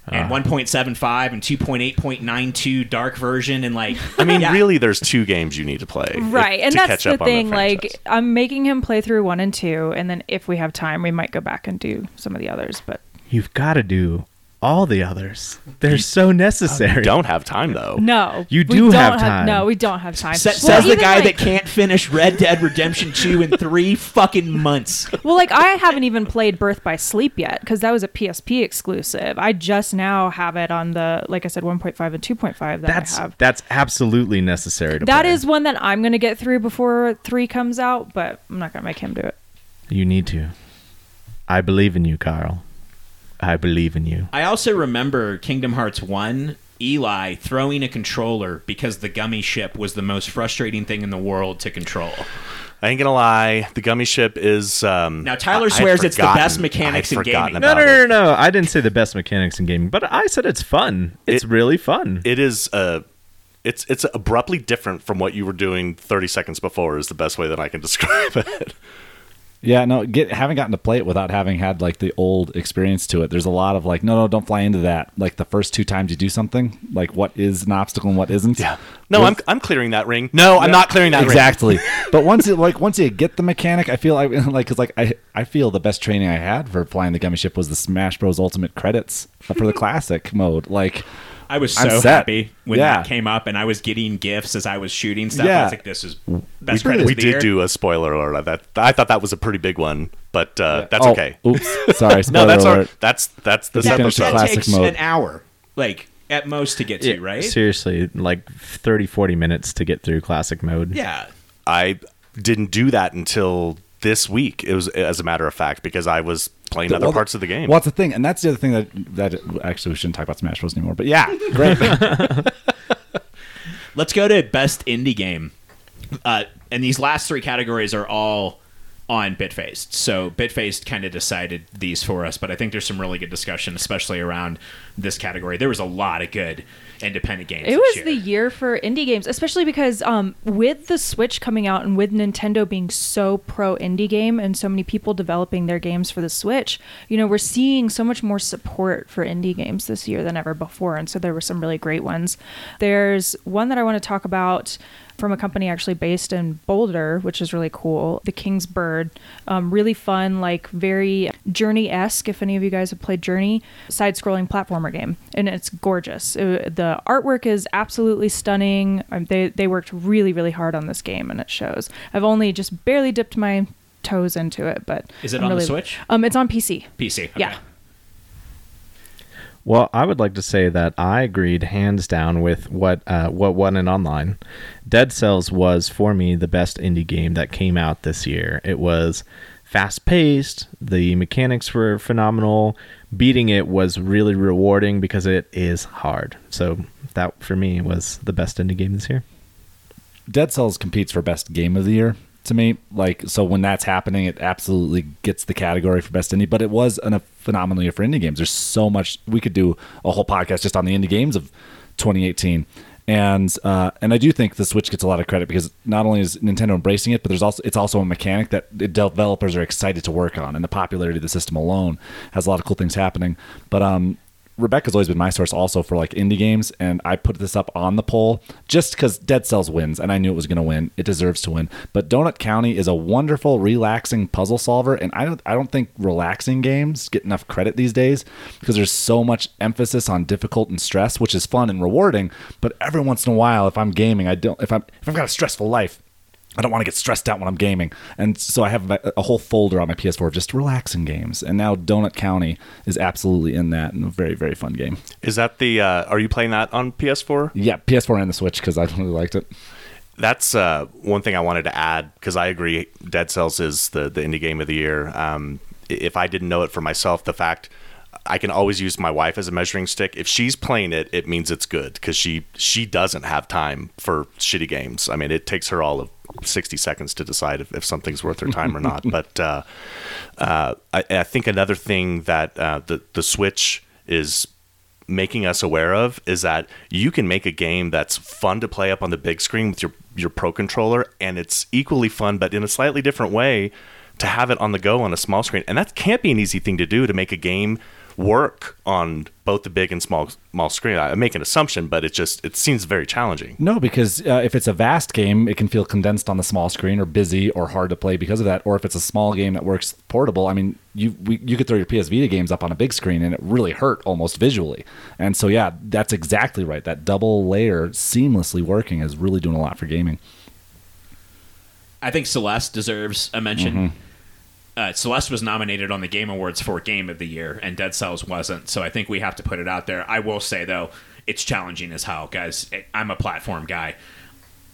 Ah. And 1.75 and 2.8.92 dark version and like *laughs* I mean, yeah. really there's two games you need to play. if- Right. And to that's catch the up on thing. franchise. like, I'm making him play through one and two. And then if we have time, we might go back and do some of the others. But You've got to do all the others. They're so necessary. Don't have time though. No, You we do don't have time. No, we don't have time. Sa- Well, says the even, guy like- that can't finish Red Dead Redemption 2 in three *laughs* fucking months. Well, like I haven't even played Birth by Sleep yet because that was a PSP exclusive. I just now have it on the, like I said, 1.5 and 2.5 that That's I have. that's absolutely necessary to That play. is one that I'm gonna get through before three comes out, but I'm not gonna make him do it. You need to. I believe in you, Carl. I believe in you. I also remember Kingdom Hearts 1, Eli throwing a controller because the gummy ship was the most frustrating thing in the world to control. I ain't gonna lie. The gummy ship is. Um, Now, Tyler I- I'd swears it's the best mechanics in gaming. No, about no, no, no. I didn't say the best mechanics in gaming, but I said it's fun. It's It- really fun. It is. Uh, it's it's abruptly different from what you were doing 30 seconds before. Is the best way that I can *laughs* describe it. Yeah, no, get having gotten to play it without having had like the old experience to it. There's a lot of like, no, no, don't fly into that. Like the first two times you do something, like what is an obstacle and what isn't. Yeah. No, I'm I'm clearing that ring. No, I'm not clearing that ring. exactly. *laughs* but once you like once you get the mechanic, I feel like *laughs* like cause like I I feel the best training I had for flying the gummy ship was the Smash Bros Ultimate credits for the *laughs* classic mode. Like I was I'm so set. happy when Yeah. that came up, and I was getting gifts as I was shooting stuff. I Yeah. was like, "This is best We, credits we of the did year. do a spoiler alert. on That I thought that was a pretty big one, but uh, that's oh, okay. Oops, sorry. *laughs* No, spoiler that's our, alert. that's that's this Just That, finished the that episode. classic takes mode. an hour, like at most, to get to, right? Seriously, like 30, 40 minutes to get through classic mode. Yeah. I didn't do that until this week. It was as a matter of fact because I was playing other Well, parts of the game. Well, that's the thing, and that's the other thing that that actually we shouldn't talk about Smash Bros anymore. But yeah, great. *laughs* Let's go to best indie game. Uh, and these last three categories are all on Bitfaced. So Bitfaced kind of decided these for us, but I think there's some really good discussion, especially around this category. There was a lot of good independent games. It was year. the year for indie games, especially because um, with the Switch coming out and with Nintendo being so pro indie game and so many people developing their games for the Switch, you know, we're seeing so much more support for indie games this year than ever before. And so there were some really great ones. There's one that I want to talk about from a company actually based in Boulder, which is really cool. The King's Bird, um, really fun, like very Journey esque. If any of you guys have played Journey, side scrolling platformer game, and it's gorgeous. Uh, the artwork is absolutely stunning. Um, they they worked really really hard on this game, and it shows. I've only just barely dipped my toes into it, but Is it I'm on the Switch? Um, it's on PC. PC. Okay. Yeah. Well, I would like to say that I agreed hands down with what uh, what won it online. Dead Cells was for me the best indie game that came out this year. It was fast paced. The mechanics were phenomenal. Beating it was really rewarding because it is hard. So that for me was the best indie game this year. Dead Cells competes for best game of the year to me. Like, so when that's happening, it absolutely gets the category for best indie. But it was an, a phenomenal year for indie games. There's so much we could do a whole podcast just on the indie games of 2018. And uh, and I do think the Switch gets a lot of credit because not only is Nintendo embracing it, but there's also it's also a mechanic that developers are excited to work on, and the popularity of the system alone has a lot of cool things happening. But um, Rebecca's always been my source also for like indie games, and I put this up on the poll just because Dead Cells wins, and I knew it was going to win. It deserves to win. But Donut County is a wonderful, relaxing puzzle solver, and I don't, I don't think relaxing games get enough credit these days because there's so much emphasis on difficult and stress, which is fun and rewarding. But every once in a while, if I'm gaming, I don't. If I'm if I've got a stressful life, I don't want to get stressed out when I'm gaming. And so I have a, whole folder on my PS4 of just relaxing games. And now Donut County is absolutely in that and a very, very fun game. Is that the? Uh, are you playing that on PS4? Yeah, PS4 and the Switch because I *laughs* really liked it. That's uh, one thing I wanted to add because I agree. Dead Cells is the the indie game of the year. Um, if I didn't know it for myself, the fact I can always use my wife as a measuring stick. If she's playing it, it means it's good because she she doesn't have time for shitty games. I mean, it takes her all of sixty seconds to decide if, if something's worth their time or *laughs* not. But uh, uh, I, I think another thing that uh, the the Switch is making us aware of is that you can make a game that's fun to play up on the big screen with your your pro controller and it's equally fun but in a slightly different way to have it on the go on a small screen, and that can't be an easy thing to do to make a game work on both the big and small small screen. I make an assumption, but it just it seems very challenging. No, because uh, if it's a vast game, it can feel condensed on the small screen or busy or hard to play because of that. Or if it's a small game that works portable, I mean, you we, you could throw your PS Vita games up on a big screen and it really hurt almost visually. And so yeah, that's exactly right. That double layer seamlessly working is really doing a lot for gaming. I think Celeste deserves a mention. Uh, Celeste was nominated on the Game Awards for Game of the Year, and Dead Cells wasn't. So I think we have to put it out there. I will say though, it's challenging as hell, guys. I'm a platform guy.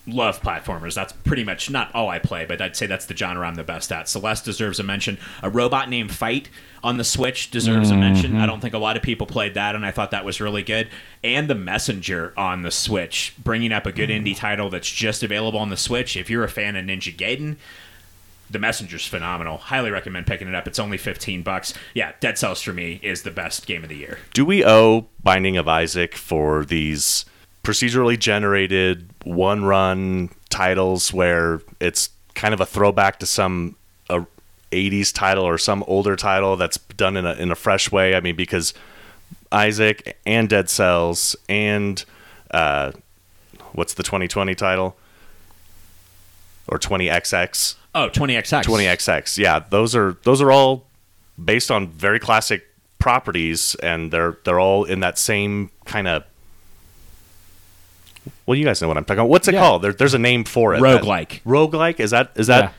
Love platformers. That's pretty much not all I play, but I'd say that's the genre I'm the best at. Celeste deserves a mention. A robot named Fight on the Switch deserves a mention. I don't think a lot of people played that, and I thought that was really good. And The Messenger on the Switch, bringing up a good indie title that's just available on the Switch. If you're a fan of Ninja Gaiden, the Messenger's phenomenal. Highly recommend picking it up. It's only 15 bucks. Yeah, Dead Cells for me is the best game of the year. Do we owe Binding of Isaac for these procedurally generated one run titles where it's kind of a throwback to some uh, 80s title or some older title that's done in a, in a fresh way? I mean, because Isaac and Dead Cells and uh, what's the 2020 title? Or 20XX? Oh, 20XX. 20XX. Yeah, those are those are all based on very classic properties, and they're they're all in that same kind of. Well, you guys know what I'm talking about. What's it Yeah. called? There, there's a name for it. Roguelike. That- roguelike is that is that Yeah.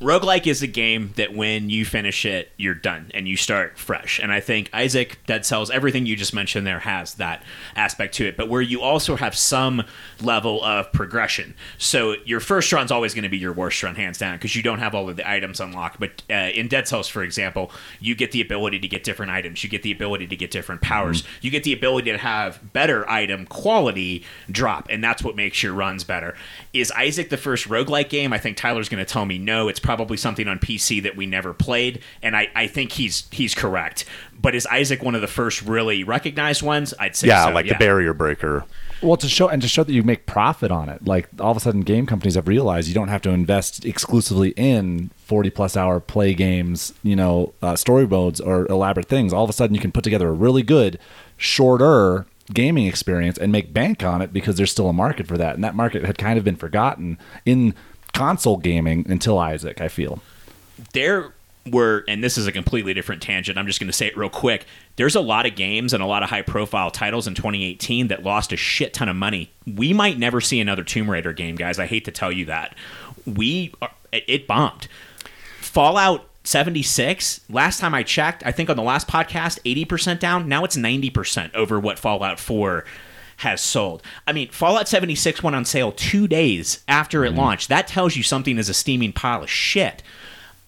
Roguelike is a game that when you finish it, you're done and you start fresh. And I think Isaac, Dead Cells, everything you just mentioned there has that aspect to it, but where you also have some level of progression. So your first run's always going to be your worst run, hands down, because you don't have all of the items unlocked. But uh, in Dead Cells, for example, you get the ability to get different items, you get the ability to get different powers, you get the ability to have better item quality drop, and that's what makes your runs better. Is Isaac the first roguelike game? I think Tyler's going to tell me no. It's probably something on PC that we never played, and I, I think he's he's correct. But is Isaac one of the first really recognized ones? I'd say yeah, so, like the barrier breaker. Well, to show and to show that you make profit on it, like all of a sudden, game companies have realized you don't have to invest exclusively in forty plus hour play games, you know, uh, story modes or elaborate things. All of a sudden, you can put together a really good, shorter gaming experience and make bank on it because there's still a market for that, and that market had kind of been forgotten in console gaming until Isaac. I feel. there were, and this is a completely different tangent. I'm just going to say it real quick. There's a lot of games and a lot of high profile titles in 2018 that lost a shit ton of money. We might never see another Tomb Raider game, guys. I hate to tell you that. We, it it bombed. Fallout 76, last time I checked, I think on the last podcast, 80% down. Now it's 90% over what Fallout 4 has sold. I mean, Fallout 76 went on sale two days after it mm-hmm. launched. That tells you something is a steaming pile of shit.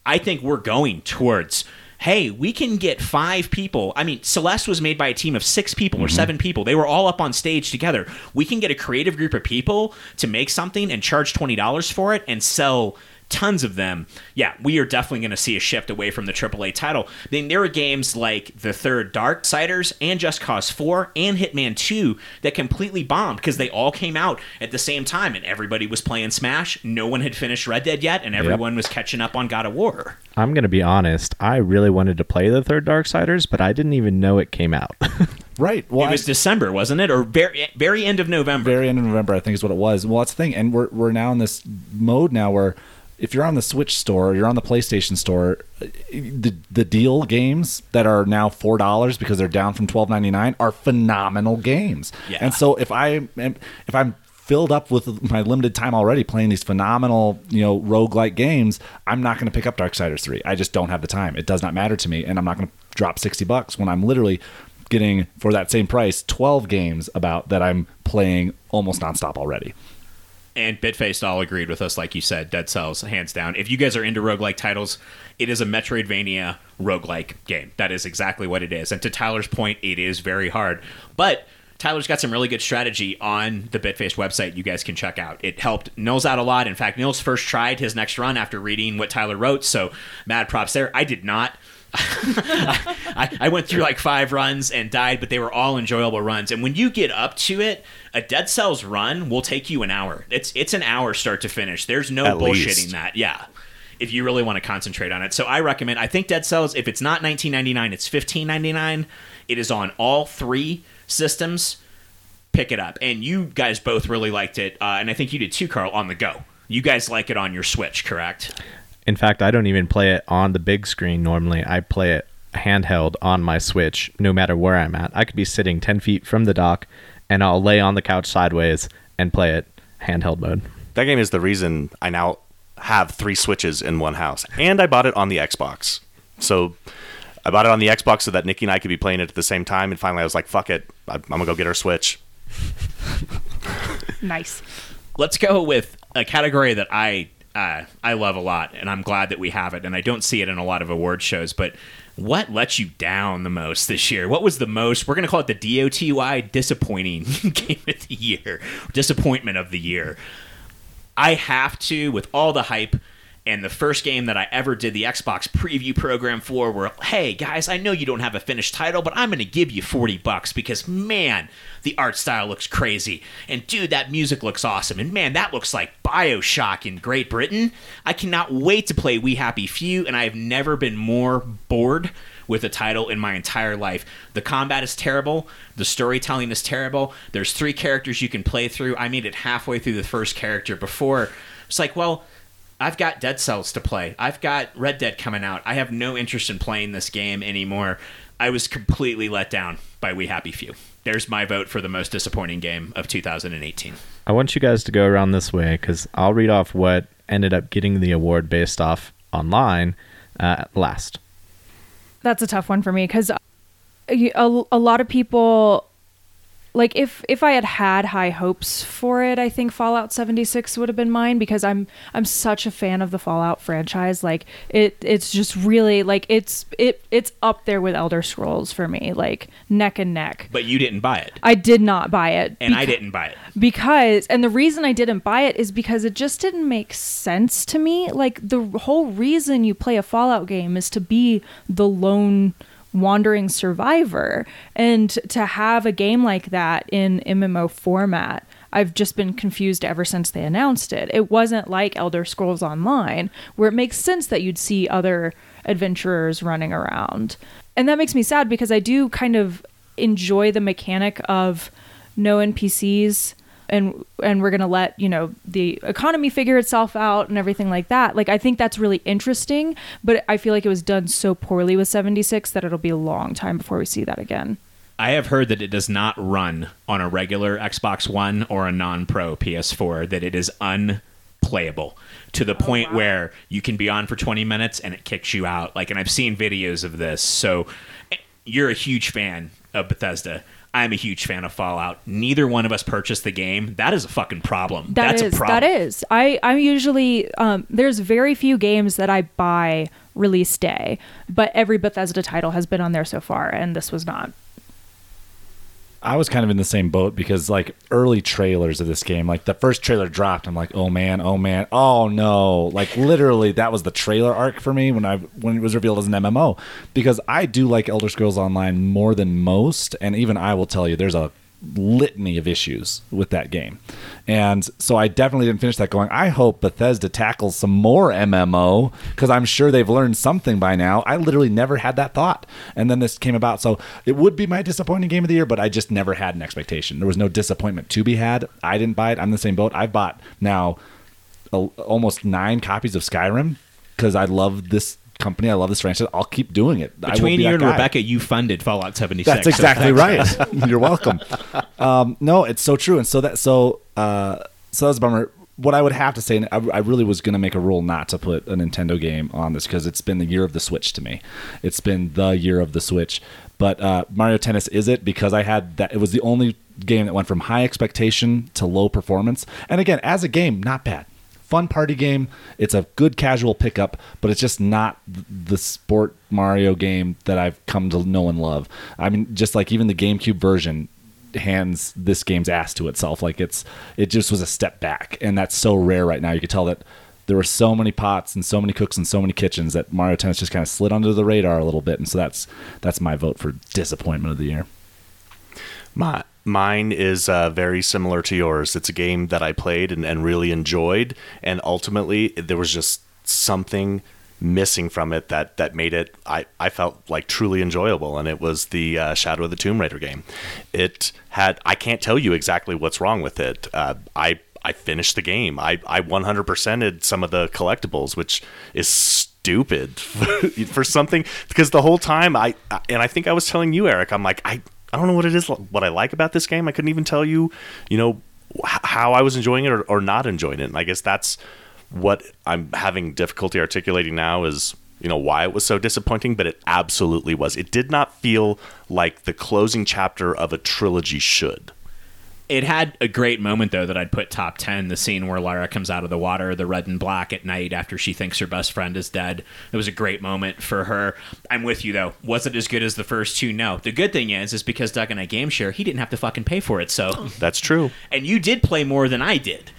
I think we're going towards. Hey, we can get five people. I mean, Celeste was made by a team of six people or mm-hmm. seven people. They were all up on stage together. We can get a creative group of people to make something and charge $20 for it and sell tons of them. Yeah, we are definitely going to see a shift away from the AAA title. Then there are games like the third Darksiders and Just Cause 4 and Hitman 2 that completely bombed because they all came out at the same time and everybody was playing Smash. No one had finished Red Dead yet and everyone was catching up on God of War. I'm gonna be honest. I really wanted to play the third Darksiders, but I didn't even know it came out. *laughs* Right. Well, it was December, wasn't it? Or very, very end of November. very end of November, I think is what it was. Well, that's the thing, and we're we're now in this mode now where if you're on the Switch store, you're on the PlayStation store, the the deal games that are now four dollars because they're down from twelve ninety nine are phenomenal games. Yeah. And so if I am if I'm filled up with my limited time already playing these phenomenal, you know, roguelike games, I'm not going to pick up Darksiders 3. I just don't have the time. It does not matter to me and I'm not going to drop 60 bucks when I'm literally getting for that same price 12 games about that I'm playing almost nonstop already. And Bitfaced all agreed with us, like you said, Dead Cells, hands down. If you guys are into roguelike titles, it is a Metroidvania roguelike game. That is exactly what it is. And to Tyler's point, it is very hard. But Tyler's got some really good strategy on the Bitfaced website you guys can check out. It helped Nils out a lot. In fact, Nils first tried his next run after reading what Tyler wrote, so mad props there. I did not. *laughs* I, I went through like five runs and died, but they were all enjoyable runs. And when you get up to it, a Dead Cells run will take you an hour. It's it's an hour start to finish. There's no At bullshitting least. that. Yeah. if you really want to concentrate on it. So I recommend. I think Dead Cells. If it's not 19.99, it's 15.99. It is on all three systems. Pick it up. And you guys both really liked it, uh, and I think you did too, Carl. On the go. You guys like it on your Switch, correct? In fact, I don't even play it on the big screen normally. I play it handheld on my Switch, no matter where I'm at. I could be sitting 10 feet from the dock, and I'll lay on the couch sideways and play it handheld mode. That game is the reason I now have three Switches in one house, and I bought it on the Xbox. So I bought it on the Xbox so that Nikki and I could be playing it at the same time. And finally, I was like, "Fuck it, I'm gonna go get our Switch." *laughs* Nice. Let's go with a category that I uh, I love a lot, and I'm glad that we have it. And I don't see it in a lot of award shows, but what let you down the most this year? What was the most? We're gonna call it the DOTY disappointing *laughs* game of the year, disappointment of the year. I have to, with all the hype and the first game that I ever did the Xbox preview program for, where, hey guys, I know you don't have a finished title, but I'm going to give you 40 bucks because, man, the art style looks crazy. And dude, that music looks awesome. And man, that looks like Bioshock in Great Britain. I cannot wait to play We Happy Few, and I have never been more bored with a title in my entire life. The combat is terrible. The storytelling is terrible. There's three characters you can play through. I made it halfway through the first character before. It's like, well, I've got Dead Cells to play. I've got Red Dead coming out. I have no interest in playing this game anymore. I was completely let down by We Happy Few. There's my vote for the most disappointing game of 2018. I want you guys to go around this way because I'll read off what ended up getting the award based off online uh, last. That's a tough one for me because a, a lot of people like if if I had had high hopes for it, I think Fallout 76 would have been mine because I'm I'm such a fan of the Fallout franchise. Like it it's just really like it's it it's up there with Elder Scrolls for me, like neck and neck. But you didn't buy it. I did not buy it. And I didn't buy it. because and the reason I didn't buy it is because it just didn't make sense to me. Like the whole reason you play a Fallout game is to be the lone wandering survivor and to have a game like that in MMO format. I've just been confused ever since they announced it. It wasn't like Elder Scrolls Online where it makes sense that you'd see other adventurers running around. And that makes me sad because I do kind of enjoy the mechanic of no NPCs and and we're going to let, you know, the economy figure itself out and everything like that. Like I think that's really interesting, but I feel like it was done so poorly with 76 that it'll be a long time before we see that again. I have heard that it does not run on a regular Xbox One or a non pro PS4, that it is unplayable to the point where you can be on for 20 minutes and it kicks you out. Like, and I've seen videos of this. So eh, you're a huge fan of Bethesda. I'm a huge fan of Fallout. Neither one of us purchased the game. That is a fucking problem. That That's is- a problem. That is. I I'm usually um, there's very few games that I buy release day, but every Bethesda title has been on there so far, and this was not. I was kind of in the same boat because like early trailers of this game, like the first trailer dropped, I'm like, oh man, oh man, oh no! Like literally, that was the trailer arc for me when I when it was revealed as an MMO, because I do like Elder Scrolls Online more than most, and even I will tell you, there's a litany of issues with that game, and so I definitely didn't finish that. Going, I hope Bethesda tackles some more MMO because I'm sure they've learned something by now. I literally never had that thought, and then this came about, so it would be my disappointing game of the year, but I just never had an expectation. There was no disappointment to be had. I didn't buy it. I'm the same boat. I've bought now a, almost nine copies of Skyrim because I love this company. I love this franchise. I'll keep doing it. Between be you and guy. Rebecca, you funded Fallout 76. That's so exactly thanks, right. *laughs* You're welcome. Um, no, it's so true. And so that so uh, so that's a bummer. What I would have to say, and I, I really was going to make a rule not to put a Nintendo game on this because it's been the year of the Switch to me. It's been the year of the Switch. But uh, Mario Tennis is it because I had that. It was the only game that went from high expectation to low performance. And again, as a game, not bad fun party game. It's a good casual pickup, but it's just not the sport Mario game that I've come to know and love. I mean, just like even the GameCube version hands this game's ass to itself. Like it's it just was a step back, and that's so rare right now. You could tell that there were so many pots and so many cooks and so many kitchens that Mario Tennis just kind of slid under the radar a little bit, and so that's that's my vote for disappointment of the year. My mine is uh, very similar to yours. It's a game that I played and, and really enjoyed, and ultimately there was just something missing from it that that made it I, I felt like truly enjoyable and it was the uh, Shadow of the Tomb Raider game. It had I can't tell you exactly what's wrong with it. Uh, I I finished the game. I I 100%ed some of the collectibles, which is stupid *laughs* for something because the whole time I and I think I was telling you Eric I'm like I I don't know what it is what I like about this game. I couldn't even tell you, you know, how I was enjoying it or, or not enjoying it. And I guess that's what I'm having difficulty articulating now is you know why it was so disappointing, but it absolutely was. It did not feel like the closing chapter of a trilogy should. It had a great moment though that I'd put top ten. The scene where Lara comes out of the water, the red and black at night after she thinks her best friend is dead. It was a great moment for her. I'm with you though. Was it as good as the first two? No. The good thing is, is because Doug and I game share, he didn't have to fucking pay for it. So, That's true. and you did play more than I did.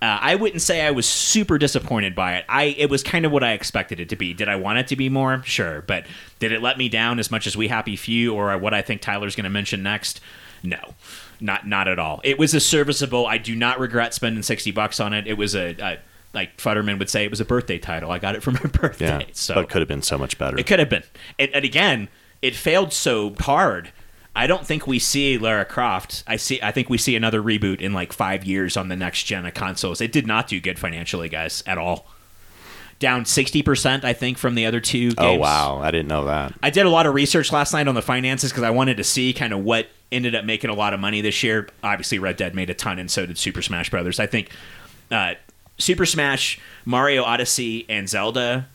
Uh, I wouldn't say I was super disappointed by it. I it was kind of what I expected it to be. Did I want it to be more? Sure, but did it let me down as much as We Happy Few or what I think Tyler's going to mention next? No, not not at all. It was a serviceable. I do not regret spending sixty bucks on it. It was a, a like Futterman would say, it was a birthday title. I got it for *laughs* my birthday. Yeah. so but could have been so much better. it could have been. And, and again, it failed so hard. I don't think we see Lara Croft. I see. I think we see another reboot in like five years on the next gen of consoles. It did not do good financially, guys, at all. Down sixty percent, I think, from the other two. Games. oh wow, I didn't know that. I did a lot of research last night on the finances because I wanted to see kind of what ended up making a lot of money this year. Obviously, Red Dead made a ton, and so did Super Smash Brothers. I think uh, Super Smash, Mario Odyssey, and Zelda.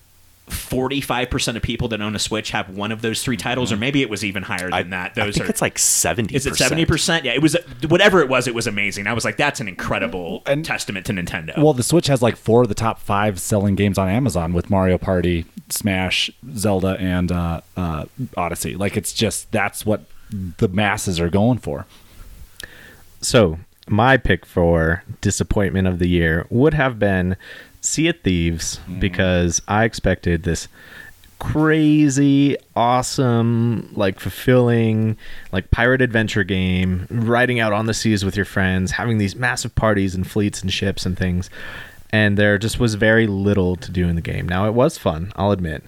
Forty-five percent of people that own a Switch have one of those three titles, or maybe it was even higher than that. Mm-hmm. I think are it's like seventy. is it seventy percent? Yeah, it was whatever it was. It was amazing. I was like, that's an incredible And- testament to Nintendo. Well, the Switch has like four of the top five selling games on Amazon with Mario Party, Smash, Zelda, and uh, uh, Odyssey. Like it's just that's what the masses are going for. So, my pick for disappointment of the year would have been Sea of Thieves mm-hmm. because I expected this crazy, awesome, like fulfilling, like pirate adventure game, riding out on the seas with your friends, having these massive parties and fleets and ships and things. And there just was very little to do in the game. Now, it was fun, I'll admit.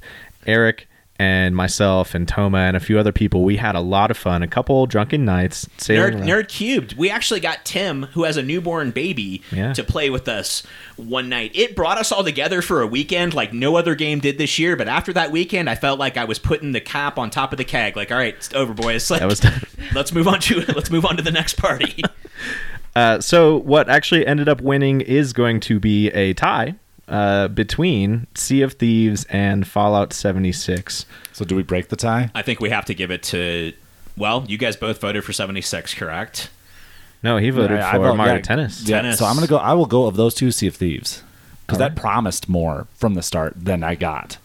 Eric and myself and Toma and a few other people, we had a lot of fun. A couple drunken nights Nerd. Nerd Cubed. We actually got Tim, who has a newborn baby, Yeah. to play with us one night. It brought us all together for a weekend like no other game did this year. But after that weekend, I felt like I was putting the cap on top of the keg. Like, all right, it's over, boys. Like, That was *laughs* let's move on to *laughs* let's move on to the next party. *laughs* Uh, so what actually ended up winning is going to be a tie uh, between Sea of Thieves and Fallout 76. So do we break the tie? I think we have to give it to. Well, you guys both voted for seventy six, correct? No, he voted I- I for vote- Mario yeah, Tennis. Yeah, Tennis. so I'm gonna go. I will go of those two Sea of Thieves because Alright. that promised more from the start than I got.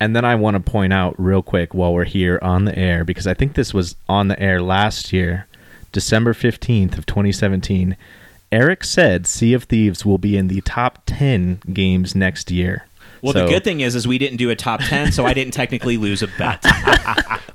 And then I want to point out real quick while we're here on the air because I think this was on the air last year, December 15th of 2017. Eric said Sea of Thieves will be in the top 10 games next year. Well, the good thing is, is we didn't do a top ten, so I didn't technically lose a bet. *laughs*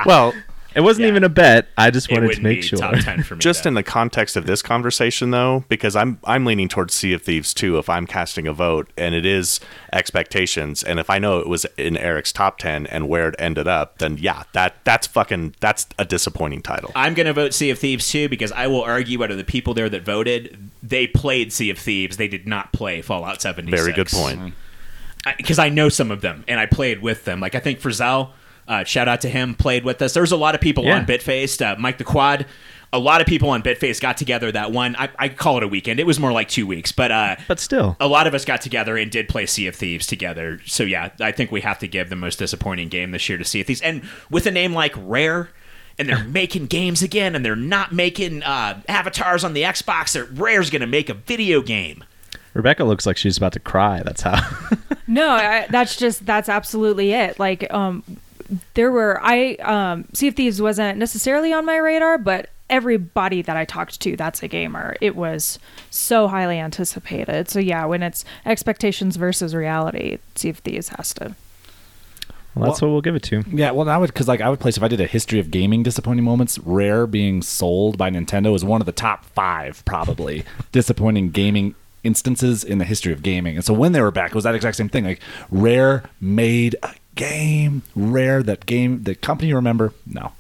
Well, it wasn't Yeah. even a bet. I just it wanted to make be sure. top ten for *laughs* me. Just then. in the context of this conversation, though, because I'm I'm leaning towards Sea of Thieves too. If I'm casting a vote, and it is expectations, and if I know it was in Eric's top ten and where it ended up, then yeah, that that's fucking that's a disappointing title. I'm going to vote Sea of Thieves too because I will argue out of the people there that voted, they played Sea of Thieves. They did not play Fallout 76. Very good point. Because I, know some of them and I played with them. Like I think Frizzell, uh, shout out to him, played with us. There was a lot of people Yeah. on Bitfaced. Uh, Mike the Quad. A lot of people on Bitface got together that one. I, I call it a weekend. It was more like two weeks, but uh, But still. a lot of us got together and did play Sea of Thieves together. So yeah, I think we have to give the most disappointing game this year to Sea of Thieves. And with a name like Rare, and they're *laughs* making games again, and they're not making uh, avatars on the Xbox. They're, Rare's going to make a video game. Rebecca looks like she's about to cry. That's how. *laughs* No, I, that's just that's absolutely it. Like, um, there were I um, Sea of Thieves wasn't necessarily on my radar, but everybody that I talked to that's a gamer. It was so highly anticipated. So yeah, when it's expectations versus reality, Sea of Thieves has to. Well, that's what we'll give it to. Yeah, well, I would because like I would place if I did a history of gaming disappointing moments, Rare being sold by Nintendo is one of the top five probably *laughs* disappointing gaming instances in the history of gaming. And so when they were back, it was that exact same thing. Like Rare made a game, Rare that game, the company you remember, no.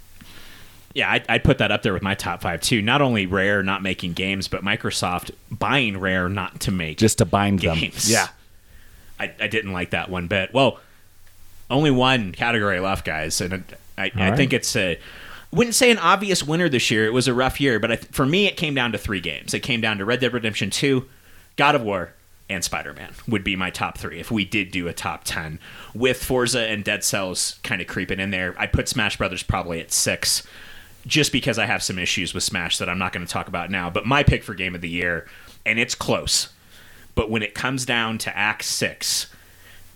Yeah, I'd, I'd put that up there with my top five too. Not only Rare not making games, but Microsoft buying Rare not to make Just to bind them. games. Yeah. I, I didn't like that one bit. Well, only one category left, guys, and I, I right. think it's a. Wouldn't say an obvious winner this year. It was a rough year, but I, for me, it came down to three games. It came down to Red Dead Redemption Two, God of War, and Spider Man would be my top three if we did do a top ten with Forza and Dead Cells kind of creeping in there. I'd put Smash Brothers probably at six, just because I have some issues with Smash that I'm not going to talk about now. But my pick for Game of the Year, and it's close. But when it comes down to Act Six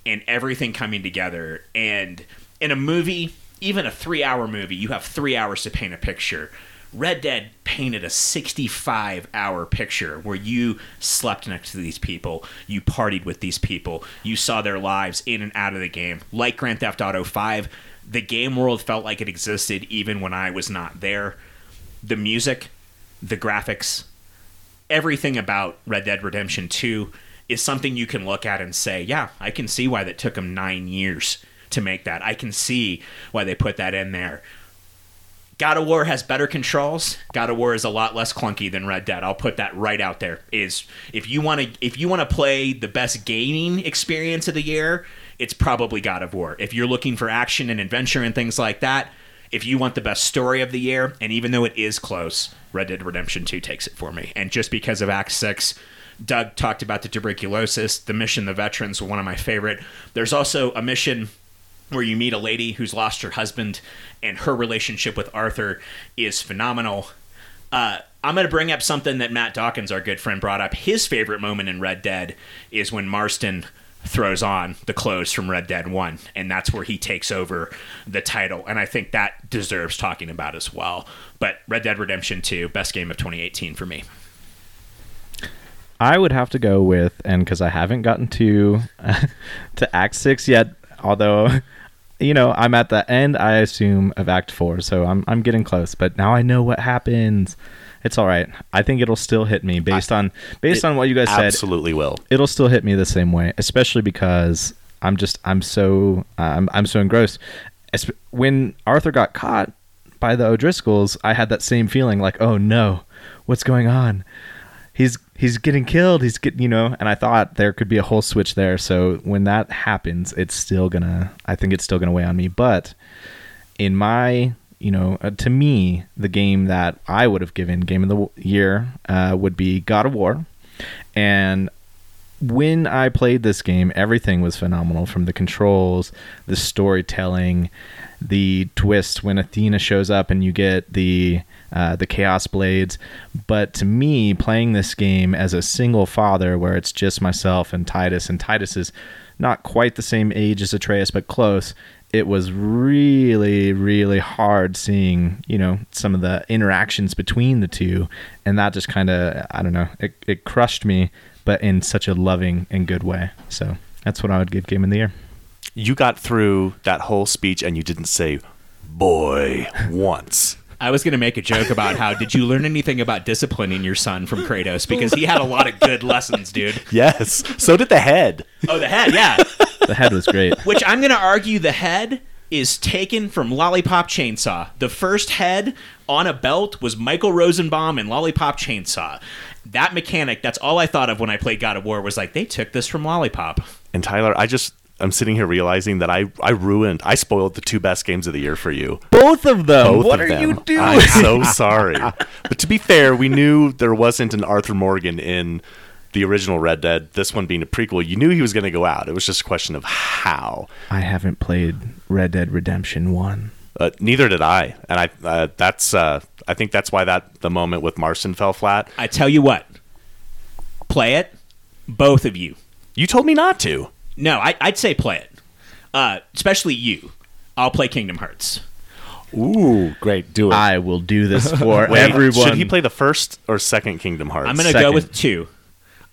and everything coming together, and in a movie, even a three hour movie, you have three hours to paint a picture. Red Dead painted a 65 hour picture where you slept next to these people, you partied with these people, you saw their lives in and out of the game. Like Grand Theft Auto 5, the game world felt like it existed even when I was not there. The music, the graphics, everything about Red Dead Redemption 2 is something you can look at and say, yeah, I can see why that took them nine years to make that. I can see why they put that in there. God of War has better controls. God of War is a lot less clunky than Red Dead. I'll put that right out there. Is if you want to if you want to play the best gaming experience of the year, it's probably God of War. If you're looking for action and adventure and things like that, if you want the best story of the year, and even though it is close, Red Dead Redemption 2 takes it for me. And just because of Act 6, Doug talked about the tuberculosis, the mission the veterans were one of my favorite. There's also a mission where you meet a lady who's lost her husband and her relationship with Arthur is phenomenal. Uh, I'm going to bring up something that Matt Dawkins, our good friend, brought up. His favorite moment in Red Dead is when Marston throws on the clothes from Red Dead 1, and that's where he takes over the title. And I think that deserves talking about as well. But Red Dead Redemption 2, best game of 2018 for me. I would have to go with, and because I haven't gotten to *laughs* to Act Six yet, although you know I'm at the end, I assume of Act Four, so I'm I'm getting close. But now I know what happens. It's all right. I think it'll still hit me based on based on what you guys said. Absolutely will. It'll still hit me the same way, especially because I'm just I'm so I'm I'm so engrossed. When Arthur got caught by the O'Driscolls, I had that same feeling like, oh no, what's going on? He's he's getting killed. He's getting you know, and I thought there could be a whole switch there. So when that happens, it's still gonna. I think it's still gonna weigh on me. But in my you know, uh, to me, the game that I would have given game of the year uh, would be God of War, and when I played this game, everything was phenomenal from the controls, the storytelling, the twist when Athena shows up and you get the uh, the Chaos Blades. But to me, playing this game as a single father, where it's just myself and Titus, and Titus is not quite the same age as Atreus, but close. It was really, really hard seeing, you know, some of the interactions between the two, and that just kind of, I don't know, it, it crushed me, but in such a loving and good way. So that's what I would give Game of the Year. You got through that whole speech and you didn't say boy once. I was going to make a joke about how did you learn anything about disciplining your son from Kratos because he had a lot of good lessons, dude. Yes. So did the head. Oh, the head, yeah. The head was great. Which I'm going to argue the head is taken from Lollipop Chainsaw. The first head on a belt was Michael Rosenbaum and Lollipop Chainsaw. That mechanic, that's all I thought of when I played God of War was like they took this from Lollipop. And Tyler, I just I'm sitting here realizing that I I ruined I spoiled the two best games of the year for you. Both of them. Both what of are them. you doing? I'm so sorry. but to be fair, we knew there wasn't an Arthur Morgan in the original Red Dead. This one being a prequel, you knew he was going to go out. It was just a question of how. I haven't played Red Dead Redemption 1. Uh, neither did I, and I uh, that's uh, I think that's why that the moment with Marston fell flat. I tell you what, play it, both of you. You told me not to. No, I, I'd say play it, uh, especially you. I'll play Kingdom Hearts. Ooh, great. Do it. I will do this *laughs* for Wait, everyone. Should he play the first or second Kingdom Hearts? I'm going to go Second. with two.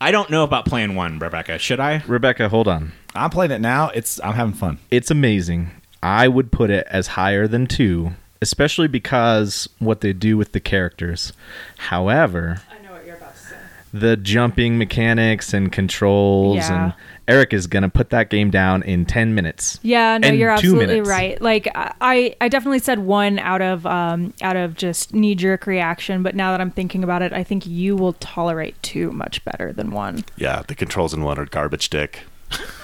I don't know about playing one, Rebecca. Should I? Rebecca, hold on. I'm playing it now. It's I'm having fun. It's amazing. I would put it as higher than 2, especially because what they do with the characters. However, I know what you're about to say. the jumping mechanics and controls Yeah. and Eric is going to put that game down in 10 minutes. Yeah, no, you're absolutely right. Like I, I definitely said one out of um, out of just knee jerk reaction, but now that I'm thinking about it, I think you will tolerate two much better than one. Yeah, the controls in one are garbage dick.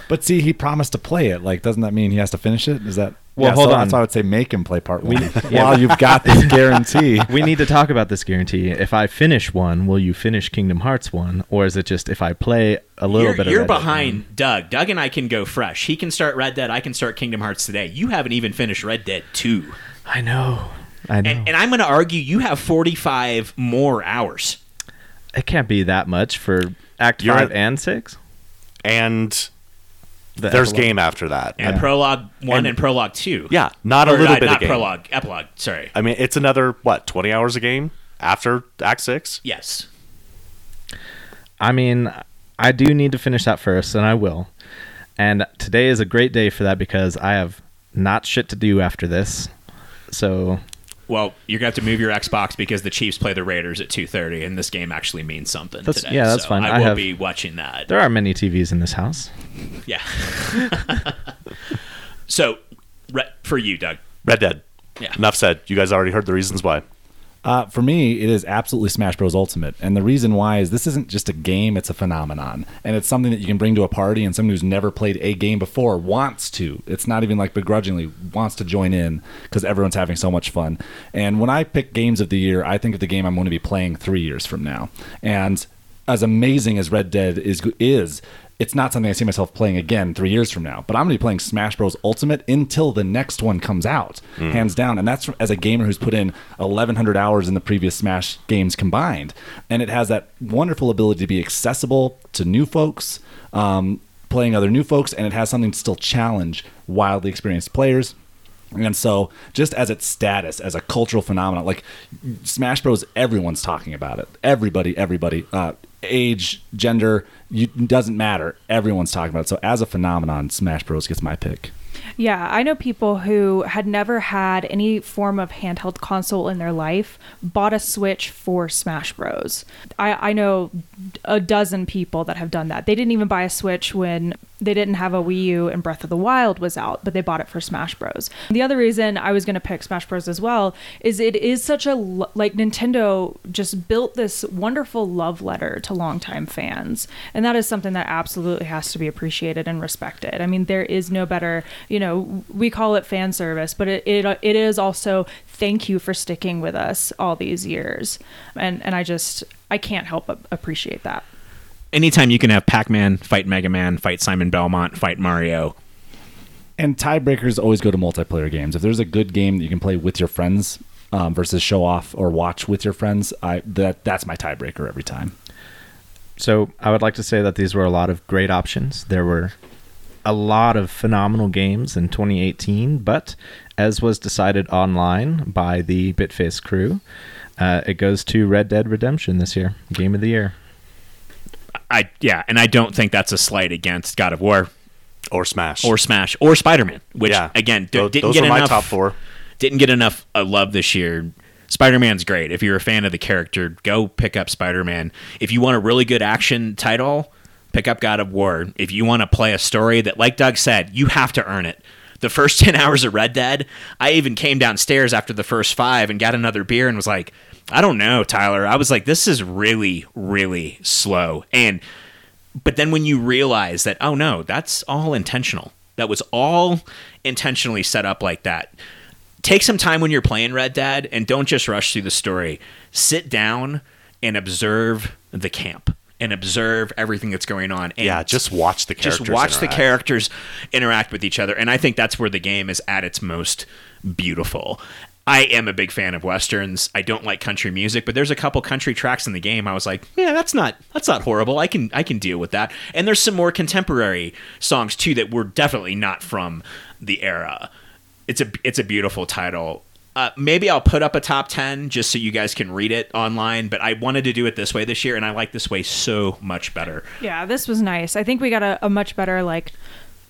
But see, he promised to play it. Like, doesn't that mean he has to finish it? Is that? Well, Yeah, hold so on. That's why I would say make him play part one *laughs* yeah. while you've got this guarantee. *laughs* We need to talk about this guarantee. If I finish one, will you finish Kingdom Hearts 1 or is it just if I play a little you're bit of you're Red Dead behind Doug. Doug and I can go fresh. He can start Red Dead. I can start Kingdom Hearts today. You haven't even finished Red Dead 2. I know. I know. And, and I'm going to argue you have 45 more hours. it can't be that much for Act You're 5 and 6. And The there's epilogue. game after that. And Prologue 1 and, And- Prologue 2. Yeah, not a little uh, bit not of game. Prologue, Epilogue, sorry. I mean, it's another what, 20 hours a game after Act 6? Yes. I mean, I do need to finish that first, and I will. And today is a great day for that because I have not shit to do after this. So Well, you're going to have to move your Xbox because the Chiefs play the Raiders at 2:30 and this game actually means something That's- today. yeah, that's So fine. I, I will have- be watching that. there are many TVs in this house. Yeah. *laughs* so, re- for you, Doug. Red Dead. Yeah. Enough said. You guys already heard the reasons why. Uh, for me, it is absolutely Smash Bros. Ultimate, and the reason why is this isn't just a game; it's a phenomenon, and it's something that you can bring to a party, and someone who's never played a game before wants to. It's not even like begrudgingly wants to join in because everyone's having so much fun. And when I pick games of the year, I think of the game I'm going to be playing three years from now, and as amazing as Red Dead is is it's not something I see myself playing again three years from now. But I'm going to be playing Smash Bros. Ultimate until the next one comes out, hands down. And that's as a gamer who's put in 1,100 hours in the previous Smash games combined. And it has that wonderful ability to be accessible to new folks, um, playing other new folks, and it has something to still challenge wildly experienced players. And so, just as its status as a cultural phenomenon, like Smash Bros, everyone's talking about it. Everybody, everybody, uh, age, gender, you, doesn't matter. Everyone's talking about it. So, as a phenomenon, Smash Bros gets my pick. Yeah, I know people who had never had any form of handheld console in their life bought a Switch for Smash Bros. I, I know a dozen people that have done that. They didn't even buy a Switch when they didn't have a Wii U and Breath of the Wild was out, but they bought it for Smash Bros. The other reason I was going to pick Smash Bros as well is it is such a like Nintendo just built this wonderful love letter to longtime fans, and that is something that absolutely has to be appreciated and respected. I mean, there is no better, you know, we call it fan service, but it it, it is also thank you for sticking with us all these years, and and I just I can't help but appreciate that. Anytime you can have Pac-Man fight Mega Man, fight Simon Belmont, fight Mario. And tiebreakers always go to multiplayer games. If there's a good game that you can play with your friends um, versus show off or watch with your friends, I that that's my tiebreaker every time. So I would like to say that these were a lot of great options. There were a lot of phenomenal games in 2018, but as was decided online by the Bitface crew, uh, it goes to Red Dead Redemption this year, Game of the Year. I yeah, and I don't think that's a slight against God of War Or Smash. or Smash or Spider-Man, which yeah. again d- Tho- didn't those get were my enough top four. didn't get enough uh, love this year. Spider Man's great. If you're a fan of the character, go pick up Spider Man. If you want a really good action title, pick up God of War. If you want to play a story that, like Doug said, you have to earn it. The first *laughs* 10 hours of Red Dead, I even came downstairs after the first five and got another beer and was like, I don't know, Tyler. I was like, this is really, really slow. And, but then when you realize that, oh no, that's all intentional. That was all intentionally set up like that take some time when you're playing Red Dead and don't just rush through the story. Sit down and observe the camp and observe everything that's going on. And Yeah, just watch the characters. just watch the characters interact with each other. And I think that's where the game is at its most beautiful. I am a big fan of westerns. I don't like country music, but there's a couple country tracks in the game. I was like, yeah, that's not that's not horrible. I can I can deal with that. And there's some more contemporary songs too that were definitely not from the era. It's a it's a beautiful title. Uh, maybe I'll put up a top 10 just so you guys can read it online, but I wanted to do it this way this year, and I like this way so much better. Yeah, this was nice. I think we got a, a much better like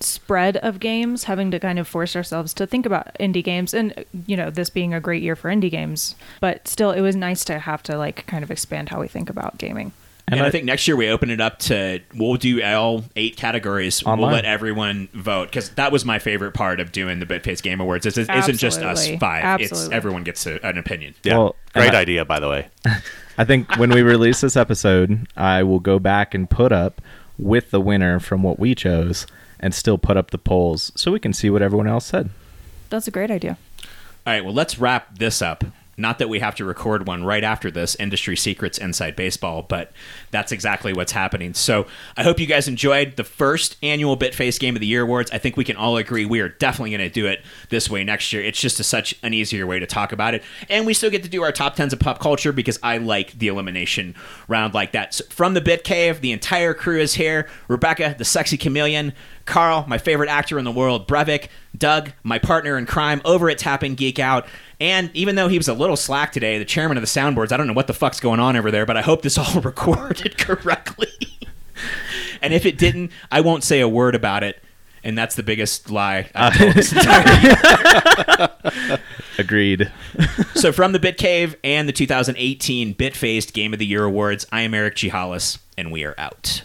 spread of games, having to kind of force ourselves to think about indie games, and you know this being a great year for indie games. But still, it was nice to have to like kind of expand how we think about gaming. And, And I, I- think next year we open it up to we'll do all eight categories. We'll let everyone vote because that was my favorite part of doing the BitFace Game Awards. It isn't just us Absolutely. five. It's everyone gets a, an opinion. Yeah, Well, great I- idea, by the way. *laughs* I think when we release this episode, I will go back and put up with the winner from what we chose and still put up the polls so we can see what everyone else said. That's a great idea. All right, well, let's wrap this up. Not that we have to record one right after this, Industry Secrets Inside Baseball, but that's exactly what's happening. So I hope you guys enjoyed the first annual BitFace Game of the Year Awards. I think we can all agree we are definitely going to do it this way next year. It's just a, such an easier way to talk about it. And we still get to do our top 10s of pop culture because I like the elimination round like that. So from the Bit Cave, the entire crew is here Rebecca, the sexy chameleon, Carl, my favorite actor in the world, Brevik, Doug, my partner in crime over at Tapping Geek Out. And even though he was a little slack today, the chairman of the soundboards, I don't know what the fuck's going on over there, but I hope this all *laughs* recorded correctly. *laughs* and if it didn't, I won't say a word about it. And that's the biggest lie I've told *laughs* this entire Agreed. So from the Bit Cave and the 2018 Bit Faced Game of the Year Awards, I am Eric G. Hollis, and we are out.